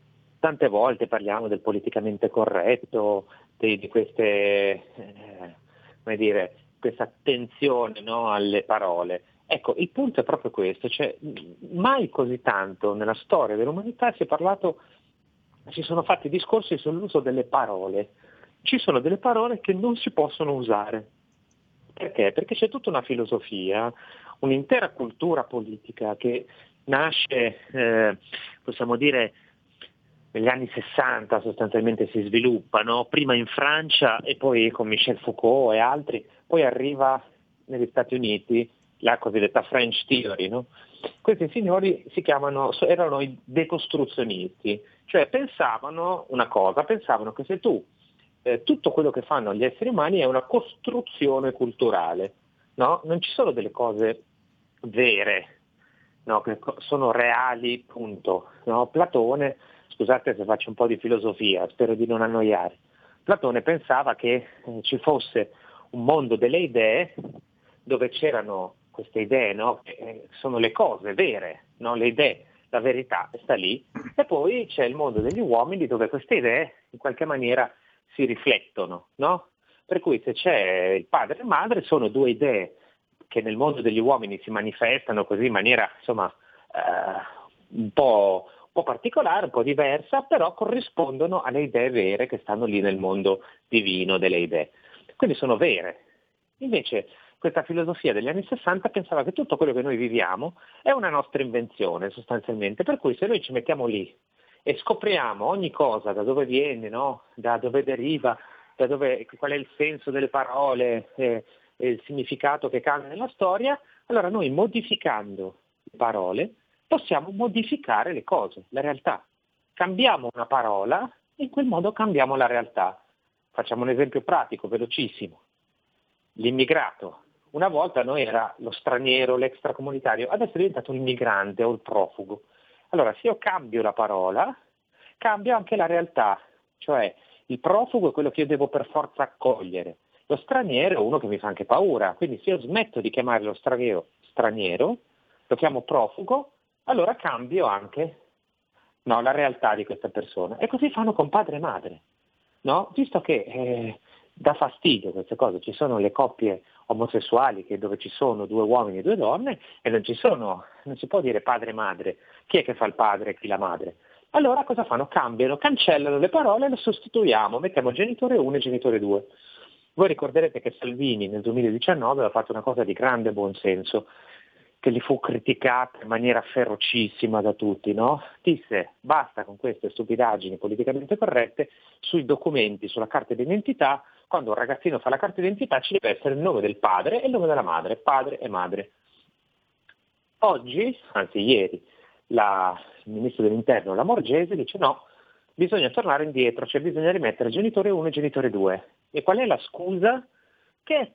tante volte parliamo del politicamente corretto, di, di queste, eh, come dire, questa attenzione no, alle parole. Ecco, il punto è proprio questo, cioè mai così tanto nella storia dell'umanità si è parlato, si sono fatti discorsi sull'uso delle parole. Ci sono delle parole che non si possono usare. Perché? Perché c'è tutta una filosofia, un'intera cultura politica che nasce, eh, possiamo dire, negli anni 60 sostanzialmente si sviluppa, no? prima in Francia e poi con Michel Foucault e altri, poi arriva negli Stati Uniti la cosiddetta French Theory. no? Questi signori si chiamano, erano i decostruzionisti, cioè pensavano una cosa, pensavano che se tu eh, tutto quello che fanno gli esseri umani è una costruzione culturale. no? Non ci sono delle cose vere, no? che sono reali, punto. Platone, scusate se faccio un po' di filosofia, spero di non annoiare. Platone pensava che eh, ci fosse un mondo delle idee dove c'erano queste idee, no? che eh, sono le cose vere, no? le idee, la verità sta lì, e poi c'è il mondo degli uomini dove queste idee in qualche maniera si riflettono, no? Per cui se c'è il padre e la madre sono due idee che nel mondo degli uomini si manifestano così in maniera insomma eh, un po', po' particolare, un po' diversa, però corrispondono alle idee vere che stanno lì nel mondo divino delle idee. Quindi sono vere. Invece questa filosofia degli anni 60 pensava che tutto quello che noi viviamo è una nostra invenzione sostanzialmente, per cui se noi ci mettiamo lì e scopriamo ogni cosa, da dove viene, no? da dove deriva, da dove, qual è il senso delle parole eh, il significato che cambia nella storia, allora noi modificando le parole possiamo modificare le cose, la realtà. Cambiamo una parola e in quel modo cambiamo la realtà. Facciamo un esempio pratico, velocissimo. L'immigrato. Una volta noi era lo straniero, l'extracomunitario, adesso è diventato il migrante o il profugo. Allora, se io cambio la parola, cambio anche la realtà, cioè il profugo è quello che io devo per forza accogliere, lo straniero è uno che mi fa anche paura, quindi se io smetto di chiamare lo straniero straniero, lo chiamo profugo, allora cambio anche no, la realtà di questa persona. E così fanno con padre e madre, no? visto che eh, dà fastidio queste cose, ci sono le coppie omosessuali dove ci sono due uomini e due donne e non ci sono, non si può dire padre e madre, chi è che fa il padre e chi la madre? Allora cosa fanno? Cambiano, cancellano le parole e le sostituiamo, mettiamo genitore 1 e genitore 2. Voi ricorderete che Salvini nel 2019 aveva fatto una cosa di grande buonsenso, che gli fu criticata in maniera ferocissima da tutti, no? Disse basta con queste stupidaggini politicamente corrette sui documenti, sulla carta d'identità, quando un ragazzino fa la carta d'identità ci deve essere il nome del padre e il nome della madre, padre e madre. Oggi, anzi ieri, la, il ministro dell'interno Lamorgese dice no, bisogna tornare indietro, cioè bisogna rimettere genitore 1 e genitore 2. E qual è la scusa? Che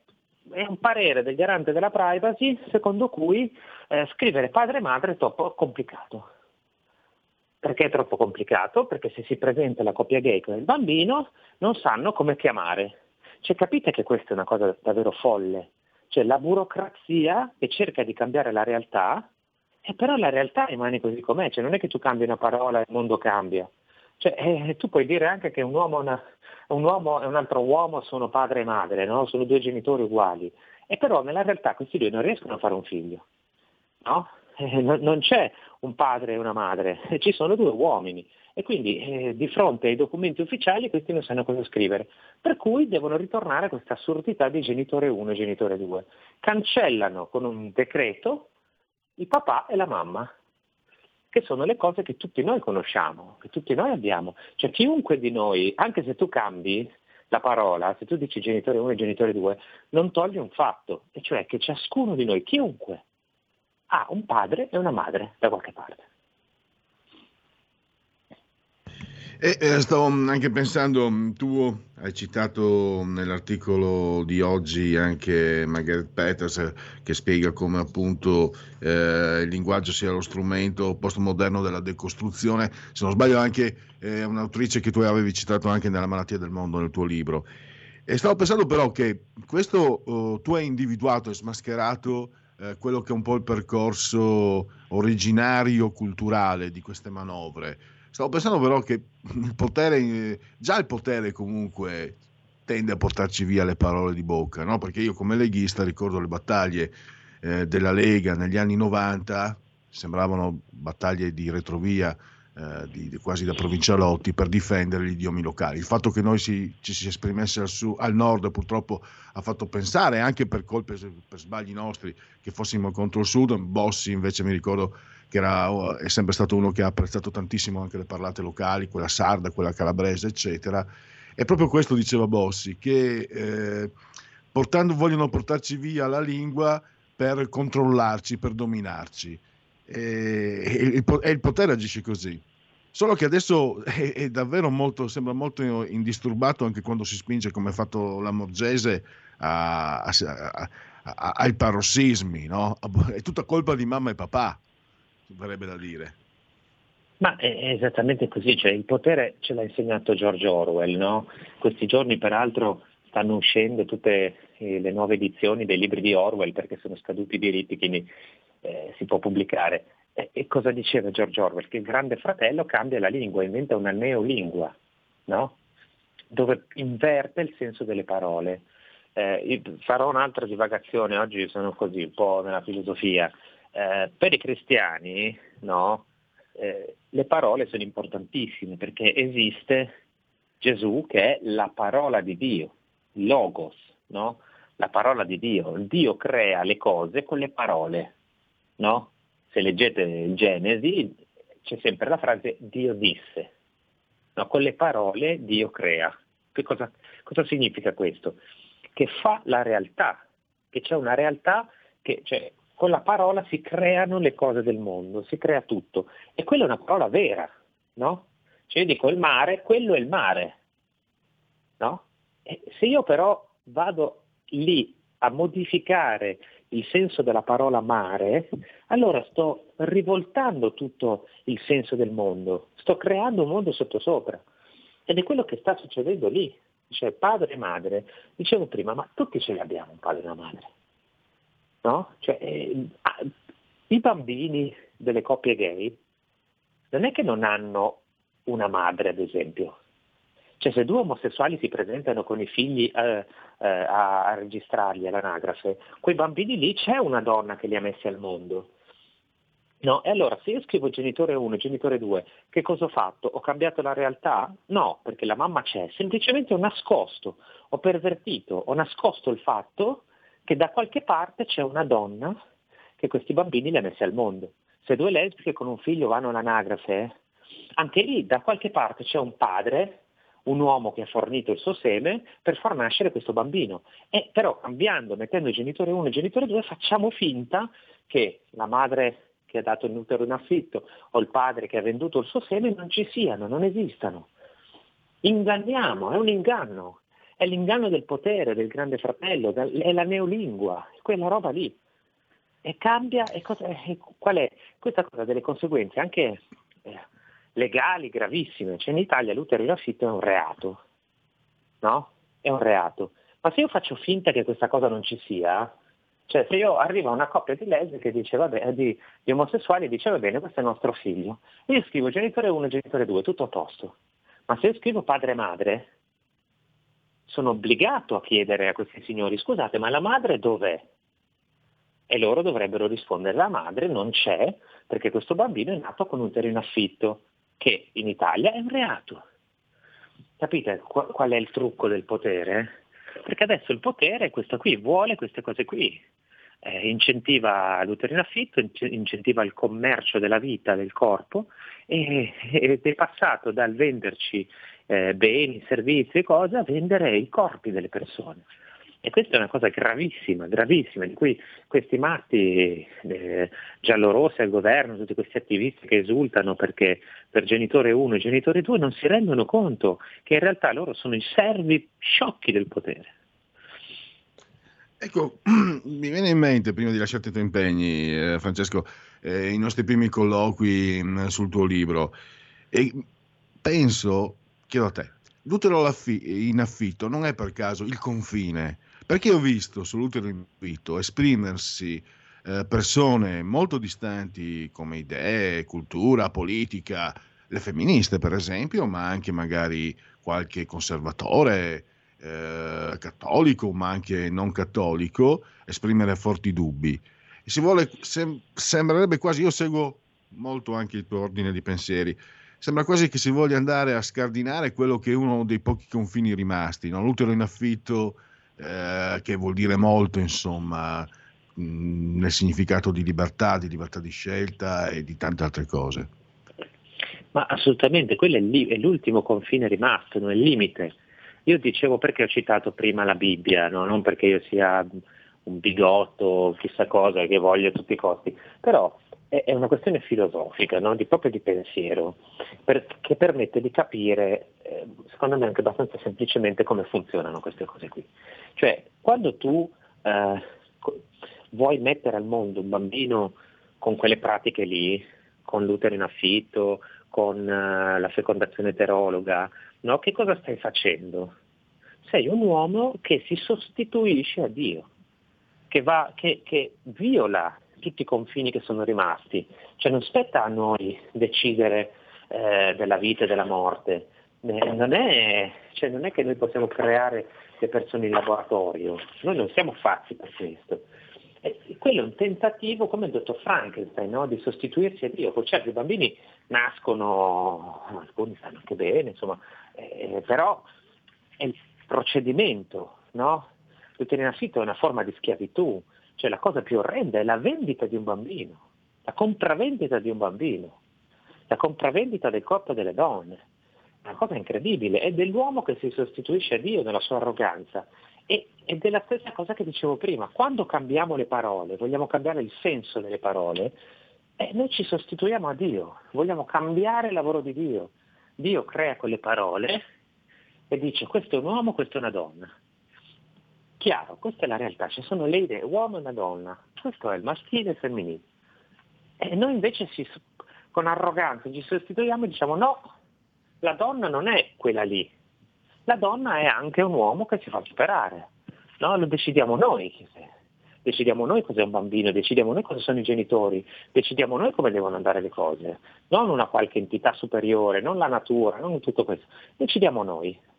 un parere del garante della privacy secondo cui eh, scrivere padre e madre è troppo complicato. Perché è troppo complicato? Perché se si presenta la coppia gay con il bambino non sanno come chiamare. Cioè capite che questa è una cosa davvero folle? Cioè la burocrazia che cerca di cambiare la realtà, e però la realtà rimane così com'è, cioè non è che tu cambi una parola e il mondo cambia. Cioè, eh, tu puoi dire anche che un uomo, una, un uomo e un altro uomo sono padre e madre, no? sono due genitori uguali, e però nella realtà questi due non riescono a fare un figlio. No? Eh, non, non c'è un padre e una madre, ci sono due uomini e quindi eh, di fronte ai documenti ufficiali questi non sanno cosa scrivere, per cui devono ritornare a questa assurdità di genitore 1 e genitore 2. Cancellano con un decreto il papà e la mamma, che sono le cose che tutti noi conosciamo, che tutti noi abbiamo. Cioè chiunque di noi, anche se tu cambi la parola, se tu dici genitore 1 e genitore 2, non togli un fatto, e cioè che ciascuno di noi, chiunque, ha un padre e una madre da qualche parte. E eh, stavo anche pensando, tu hai citato nell'articolo di oggi anche Margaret Peters che spiega come appunto eh, il linguaggio sia lo strumento postmoderno della decostruzione, se non sbaglio anche eh, un'autrice che tu avevi citato anche nella malattia del mondo nel tuo libro. E stavo pensando però che questo oh, tu hai individuato e smascherato eh, quello che è un po' il percorso originario culturale di queste manovre. Stavo pensando però che il potere, già il potere comunque tende a portarci via le parole di bocca, no? perché io come leghista ricordo le battaglie eh, della Lega negli anni 90, sembravano battaglie di retrovia, eh, di, di, quasi da provincialotti, per difendere gli idiomi locali. Il fatto che noi si, ci si esprimesse al, su, al, nord purtroppo ha fatto pensare, anche per colpe, per sbagli nostri, che fossimo contro il sud, Bossi invece mi ricordo che era, è sempre stato uno che ha apprezzato tantissimo anche le parlate locali, quella sarda, quella calabrese, eccetera. E proprio questo diceva Bossi, che eh, portando, vogliono portarci via la lingua per controllarci, per dominarci. E, il, potere agisce così. Solo che adesso è, è, davvero molto, sembra molto indisturbato anche quando si spinge, come ha fatto la Morgese, ai parossismi, no? È tutta colpa di mamma e papà, verrebbe da dire. Ma è è esattamente così, cioè il potere ce l'ha insegnato George Orwell, no? Questi giorni peraltro stanno uscendo tutte eh, le nuove edizioni dei libri di Orwell perché sono scaduti i diritti, quindi eh, si può pubblicare. E, e cosa diceva George Orwell? Che il grande fratello cambia la lingua, inventa una neolingua, no? Dove inverte il senso delle parole. Eh, farò un'altra divagazione, oggi sono così un po' nella filosofia. Eh, per i cristiani, no? Eh, le parole sono importantissime perché esiste Gesù che è la parola di Dio, logos, no? la parola di Dio. Dio crea le cose con le parole. No? Se leggete Genesi c'è sempre la frase Dio disse. No, con le parole Dio crea. Che cosa, cosa significa questo? Che fa la realtà, che c'è una realtà che cioè, con la parola si creano le cose del mondo, si crea tutto. E quella è una parola vera, no? Cioè io dico il mare, quello è il mare, no? E se io però vado lì a modificare il senso della parola mare, allora sto rivoltando tutto il senso del mondo, sto creando un mondo sottosopra. Ed è quello che sta succedendo lì. Cioè padre e madre, dicevo prima, ma tutti ce li abbiamo un padre e una madre. No? Cioè, eh, I bambini delle coppie gay non è che non hanno una madre, ad esempio. Cioè se due omosessuali si presentano con i figli eh, eh, a, a registrarli all'anagrafe, quei bambini lì c'è una donna che li ha messi al mondo. No, e allora se io scrivo genitore 1 e genitore 2, che cosa ho fatto? Ho cambiato la realtà? No, perché la mamma c'è, semplicemente ho nascosto, ho pervertito, ho nascosto il fatto che da qualche parte c'è una donna che questi bambini li ha messi al mondo. Se due lesbiche con un figlio vanno all'anagrafe, anche lì da qualche parte c'è un padre, un uomo che ha fornito il suo seme per far nascere questo bambino. E però cambiando, mettendo il genitore 1 e il genitore 2, facciamo finta che la madre che ha dato il utero in affitto o il padre che ha venduto il suo seme non ci siano, non esistano. Inganniamo, è un inganno, è l'inganno del potere, del grande fratello, è la neolingua, quella roba lì. E cambia, e cosa, e qual è? Questa cosa ha delle conseguenze anche eh, legali gravissime. Cioè in Italia l'utero in affitto è un reato, no? È un reato. Ma se io faccio finta che questa cosa non ci sia, cioè se io arrivo a una coppia di lesbiche dice, vabbè, di, di omosessuali e dice va bene, questo è il nostro figlio. Io scrivo genitore 1 e genitore 2, tutto a posto. Ma se io scrivo padre e madre, sono obbligato a chiedere a questi signori, scusate, ma la madre dov'è? E loro dovrebbero rispondere, la madre non c'è perché questo bambino è nato con un in affitto, che in Italia è un reato. Capite qual, è il trucco del potere? Perché adesso il potere è questo qui, vuole queste cose qui. Eh, incentiva l'utero in affitto, ince- incentiva il commercio della vita, del corpo, e, ed è passato dal venderci eh, beni, servizi e cose a vendere i corpi delle persone. E questa è una cosa gravissima, gravissima, di cui questi matti eh, giallorossi al governo, tutti questi attivisti che esultano perché per genitore 1 e genitore 2 non si rendono conto che in realtà loro sono i servi sciocchi del potere. Ecco, [clears throat] mi viene in mente, prima di lasciarti i tuoi impegni, eh, Francesco, eh, i nostri primi colloqui mh, sul tuo libro, e penso, chiedo a te, l'utero in affitto non è per caso il confine, perché ho visto sull'utero in affitto esprimersi eh, persone molto distanti come idee, cultura, politica, le femministe per esempio, ma anche magari qualche conservatore, eh, cattolico, ma anche non cattolico, esprimere forti dubbi. Si vuole, sem- sembrerebbe quasi, io seguo molto anche il tuo ordine di pensieri, sembra quasi che si voglia andare a scardinare quello che è uno dei pochi confini rimasti, no? l'utero in affitto, eh, che vuol dire molto, insomma, mh, nel significato di libertà, di libertà di scelta e di tante altre cose. Ma assolutamente, quello è, lì- è l'ultimo confine rimasto, non è il limite. Io dicevo perché ho citato prima la Bibbia, no? non perché io sia un bigotto chissà cosa che voglio a tutti i costi, però è, è una questione filosofica, no? di, proprio di pensiero, per- che permette di capire, eh, secondo me anche abbastanza semplicemente, come funzionano queste cose qui. Cioè, quando tu eh, vuoi mettere al mondo un bambino con quelle pratiche lì, con l'utero in affitto, con eh, la fecondazione eterologa, no? che cosa stai facendo? Sei un uomo che si sostituisce a Dio, che, va, che, che viola tutti i confini che sono rimasti. Cioè non spetta a noi decidere eh, della vita e della morte. Eh, non, è, cioè, non è che noi possiamo creare le persone in laboratorio, noi non siamo fatti per questo. E quello è un tentativo, come il dottor Frankenstein, no? di sostituirsi a Dio. Poi certo i bambini nascono, alcuni stanno anche bene, insomma, eh, però è il procedimento, no? L'utero in affitto è una forma di schiavitù, cioè la cosa più orrenda è la vendita di un bambino, la compravendita di un bambino, la compravendita del corpo delle donne. Una cosa incredibile, è dell'uomo che si sostituisce a Dio nella sua arroganza. E, ed è la stessa cosa che dicevo prima, quando cambiamo le parole, vogliamo cambiare il senso delle parole, eh, noi ci sostituiamo a Dio, vogliamo cambiare il lavoro di Dio. Dio crea quelle parole e dice questo è un uomo, questo è una donna. Chiaro, questa è la realtà, ci sono le idee, uomo e una donna, questo è il maschile e il femminile. E noi invece ci- con arroganza ci sostituiamo e diciamo no, la donna non è quella lì, la donna è anche un uomo che si fa superare, no? lo decidiamo noi, decidiamo noi cos'è un bambino, decidiamo noi cosa sono i genitori, decidiamo noi come devono andare le cose, non una qualche entità superiore, non la natura, non tutto questo, decidiamo noi.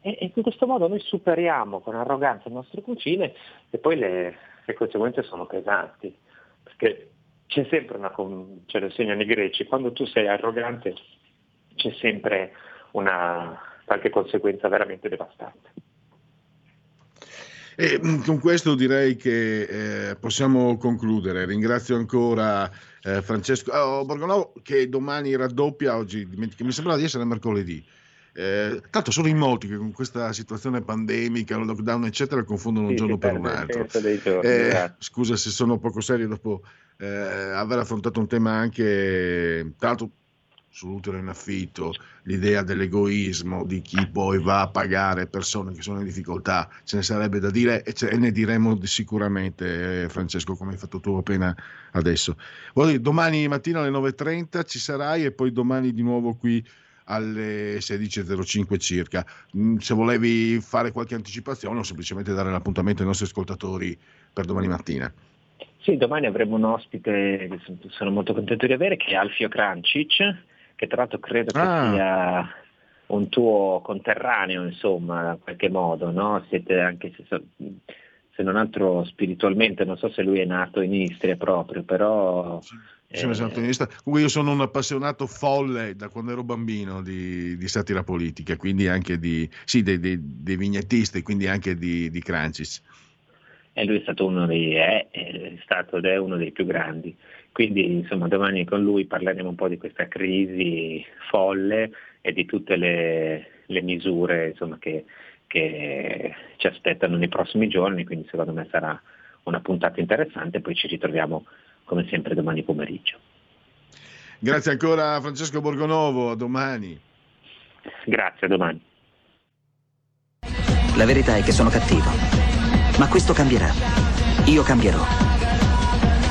E, e in questo modo noi superiamo con arroganza le nostre cucine e poi le, le conseguenze sono pesanti, perché c'è sempre una, ce lo insegnano i greci, quando tu sei arrogante c'è sempre una qualche conseguenza veramente devastante. E mh, con questo direi che eh, possiamo concludere. Ringrazio ancora eh, Francesco oh, Borgonovo che domani raddoppia, oggi mi sembra di essere mercoledì. Eh, tanto sono in molti che con questa situazione pandemica, il lockdown, eccetera, confondono un Sì, giorno per un altro. giorni, Eh, scusa se sono poco serio dopo eh, aver affrontato un tema anche, l'altro, sull'utero in affitto, l'idea dell'egoismo di chi poi va a pagare persone che sono in difficoltà, ce ne sarebbe da dire e, ce- e ne diremo di- sicuramente, eh, Francesco, come hai fatto tu appena adesso. Dire, domani mattina alle 9.30 ci sarai e poi domani di nuovo qui alle 16.05 circa. Mm, Se volevi fare qualche anticipazione o semplicemente dare l'appuntamento ai nostri ascoltatori per domani mattina. Sì, domani avremo un ospite che sono- molto contento di avere, che è Alfio Krancic, che tra l'altro credo che Ah. sia un tuo conterraneo, insomma, in qualche modo, no? Siete anche, se, se non altro spiritualmente, non so se lui è nato in Istria proprio, però... Sono eh. Comunque io sono un appassionato folle da quando ero bambino di, di satira politica, quindi anche di, sì, dei, dei- dei vignettisti, quindi anche di, di Crancis. E lui è stato uno dei, è, è stato ed è uno dei più grandi. Quindi insomma domani con lui parleremo un po' di questa crisi folle e di tutte le, le misure insomma, che, che ci aspettano nei prossimi giorni, quindi secondo me sarà una puntata interessante, poi ci ritroviamo come sempre domani pomeriggio. Grazie ancora a Francesco Borgonovo, a domani. Grazie, a domani. La verità è che sono cattivo. Ma questo cambierà. Io cambierò.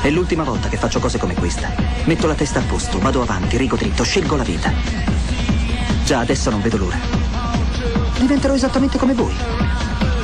È l'ultima volta che faccio cose come questa. Metto la testa a posto, vado avanti, rigo dritto, scelgo la vita. Già adesso non vedo l'ora. Diventerò esattamente come voi.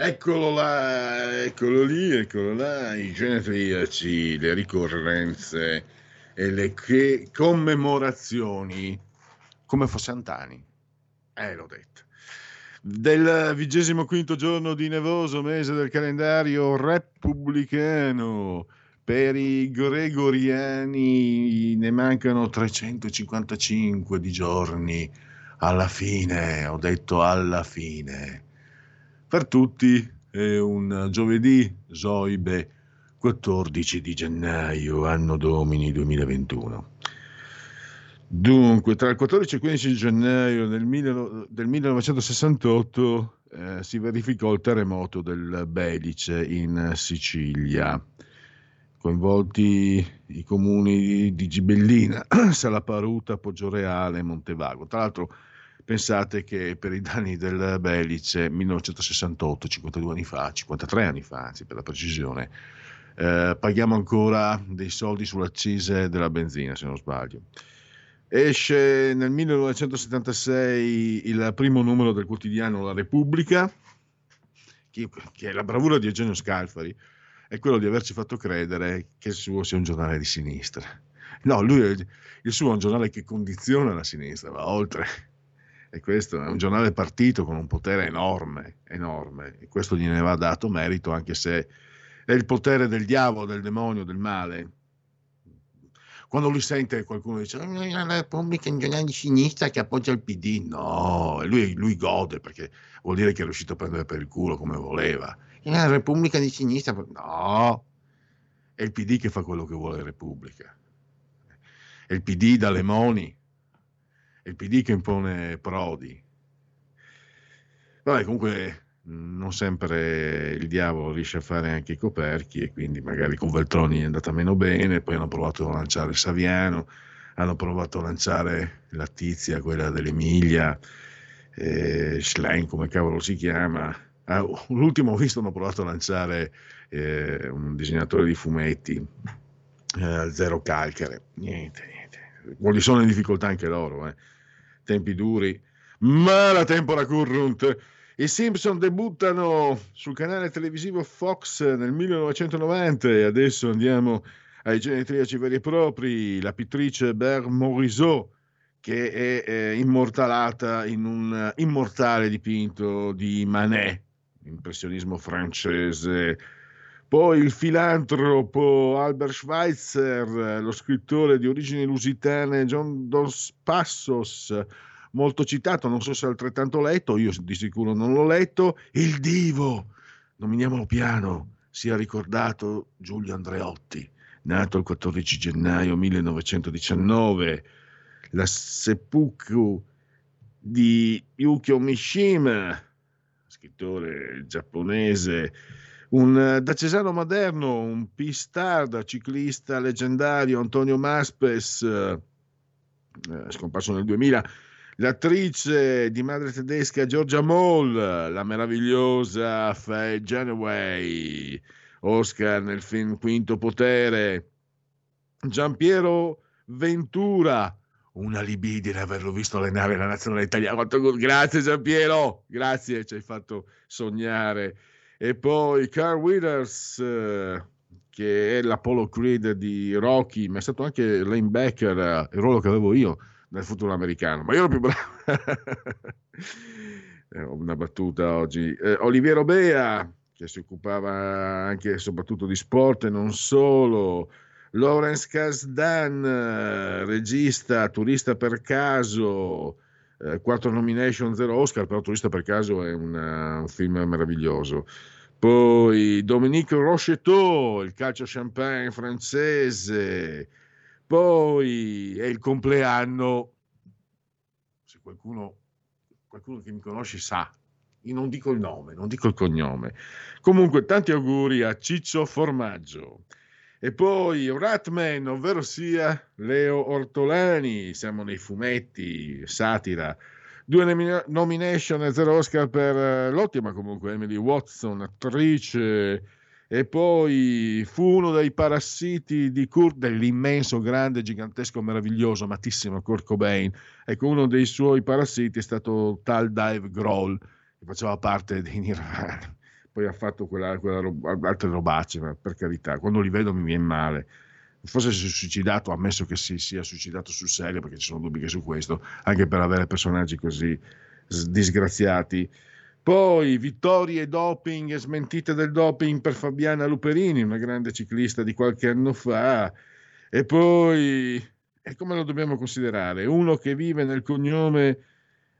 Eccolo là, eccolo lì, eccolo là, i genetriaci, le ricorrenze e le che- commemorazioni, come fosse Antani. Eh, l'ho detto. Del vigesimo quinto giorno di nevoso mese del calendario repubblicano. Per i gregoriani ne mancano 355 di giorni. Alla fine, ho detto alla fine. Per tutti è un giovedì, Zoibe, 14 di gennaio, anno domini 2021. Dunque, tra il 14 e il 15 gennaio del, mille- del 1968 eh, si verificò il terremoto del Belice in Sicilia, coinvolti i comuni di Gibellina, [clears throat] Salaparuta, Poggioreale e Montevago. Tra l'altro, pensate che per i danni del Belice 1968, 52 anni fa, 53 anni fa, anzi per la precisione, eh, paghiamo ancora dei soldi sull'accise della benzina, se non sbaglio. Esce nel 1976 il primo numero del quotidiano La Repubblica, che, che è la bravura di Eugenio Scalfari, è quello di averci fatto credere che il suo sia un giornale di sinistra. No, lui, il suo è un giornale che condiziona la sinistra, va oltre. E questo è un giornale partito con un potere enorme, enorme. E questo gliene va dato merito, anche se è il potere del diavolo, del demonio, del male. Quando lui sente qualcuno dice "Ah, la Repubblica è di sinistra che appoggia il PD, no, e lui, lui gode perché vuol dire che è riuscito a prendere per il culo come voleva. La Repubblica di sinistra, no, è il PD che fa quello che vuole la Repubblica. È il PD da Lemoni, è il PD che impone Prodi. Vabbè, comunque non sempre il diavolo riesce a fare anche i coperchi e quindi magari con Veltroni è andata meno bene, poi hanno provato a lanciare Saviano, hanno provato a lanciare la tizia, quella dell'Emilia, eh, Schlein, come cavolo si chiama. Ah, l'ultimo ho visto hanno provato a lanciare eh, un disegnatore di fumetti, eh, Zero Calcare, niente, niente. Quali sono in difficoltà anche loro, eh. Tempi duri, ma la tempora currunt. I Simpson debuttano sul canale televisivo Fox nel 1990 e adesso andiamo ai genetriaci veri e propri. La pittrice Bert Morisot, che è eh, immortalata in un immortale dipinto di Manet, impressionismo francese. Poi il filantropo Albert Schweitzer, lo scrittore di origini lusitane John Dos Passos, molto citato, non so se altrettanto letto, io di sicuro non l'ho letto, il divo, nominiamolo piano, sia ricordato Giulio Andreotti, nato il 14 gennaio 1919, la seppuku di Yukio Mishima, scrittore giapponese, un eh, da Cesano Maderno, un pistarda, ciclista leggendario Antonio Maspes, eh, eh, scomparso nel 2000, l'attrice di madre tedesca Georgia Moll, la meravigliosa Faye Janaway, Oscar nel film Quinto Potere, Giampiero Ventura, una libidine averlo visto allenare la nazionale italiana. Grazie Giampiero, grazie, ci hai fatto sognare. E poi Carl Withers, eh, che è l'Apollo Creed di Rocky, ma è stato anche linebacker, eh, il ruolo che avevo io nel futuro americano, ma io ero più bravo. [laughs] Eh, una battuta oggi. Eh, Oliviero Bea, che si occupava anche e soprattutto di sport e non solo. Lawrence Kasdan, regista, turista per caso, eh, nomination, zero Oscar, però turista per caso è una- un film meraviglioso. Poi Dominique Rocheteau, il calcio champagne francese. Poi è il compleanno, se qualcuno, qualcuno che mi conosce sa, io non dico il nome, non dico il cognome. Comunque tanti auguri a Ciccio Formaggio. E poi Ratman, ovvero sia Leo Ortolani, siamo nei fumetti, satira. Due nomina- nomination e zero Oscar per eh, l'ottima comunque Emily Watson, attrice. E poi fu uno dei parassiti di Kurt, dell'immenso, grande, gigantesco, meraviglioso, amatissimo Kurt Cobain. Ecco, uno dei suoi parassiti è stato tal Dave Grohl, che faceva parte dei Nirvana poi ha fatto quella, quella roba- altre robacce, ma per carità, quando li vedo mi viene male. Forse si è suicidato, ammesso che si sia suicidato sul serio, perché ci sono dubbi che su questo, anche per avere personaggi così disgraziati. Poi vittorie doping, e smentite del doping per Fabiana Luperini, una grande ciclista di qualche anno fa. E poi, e come lo dobbiamo considerare? Uno che vive nel cognome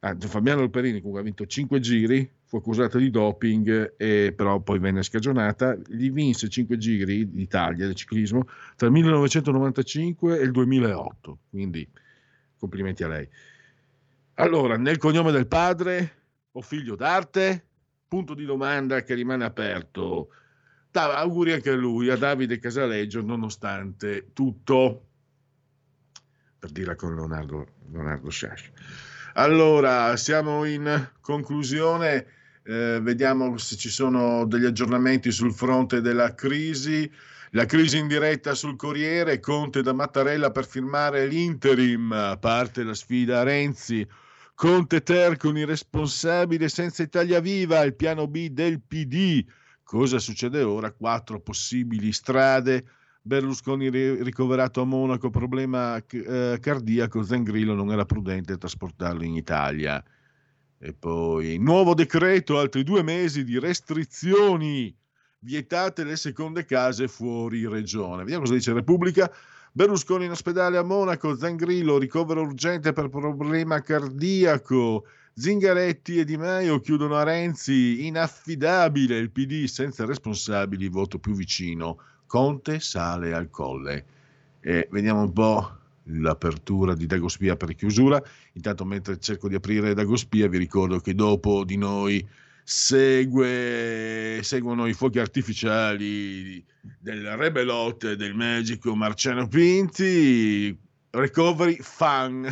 Ah, Fabiano Luperini comunque ha vinto 5 giri, fu accusata di doping e però poi venne scagionata, gli vinse 5 giri d'Italia del ciclismo tra il 1995 e il 2008, quindi complimenti a lei. Allora, nel cognome del padre o figlio d'arte? Punto di domanda che rimane aperto. Da, auguri anche a lui, a Davide Casaleggio, nonostante tutto, per dire con Leonardo, Leonardo Sciascia. Allora, siamo in conclusione, eh, vediamo se ci sono degli aggiornamenti sul fronte della crisi. La crisi in diretta sul Corriere, Conte da Mattarella per firmare l'interim, parte la sfida a Renzi. Conte Ter con i responsabili senza Italia Viva, il piano B del PD. Cosa succede ora? Quattro possibili strade. Berlusconi ri- ricoverato a Monaco, problema eh, cardiaco, Zangrillo non era prudente trasportarlo in Italia. E poi nuovo decreto, altri due mesi di restrizioni, vietate le seconde case fuori regione. Vediamo cosa dice Repubblica. Berlusconi in ospedale a Monaco, Zangrillo, ricovero urgente per problema cardiaco. Zingaretti e Di Maio chiudono a Renzi, inaffidabile il PD senza responsabili, voto più vicino. Conte sale al colle. E vediamo un po' l'apertura di Dagospia per chiusura. Intanto mentre cerco di aprire Dagospia vi ricordo che dopo di noi segue, seguono i fuochi artificiali del Rebelot del magico Marciano Pinti, Recovery Fan,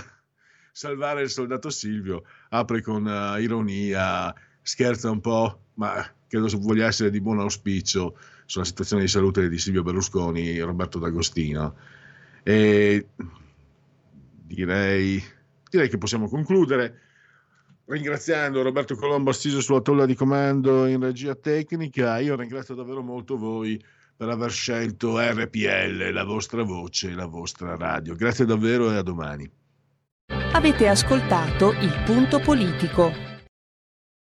salvare il soldato Silvio, apre con uh, ironia, scherza un po', ma credo voglia essere di buon auspicio sulla situazione di salute di Silvio Berlusconi, Roberto D'Agostino. E direi, direi che possiamo concludere ringraziando Roberto Colombo assiso sulla tolla di comando in regia tecnica. Io ringrazio davvero molto voi per aver scelto RPL, la vostra voce, la vostra radio. Grazie davvero e a domani. Avete ascoltato Il Punto Politico.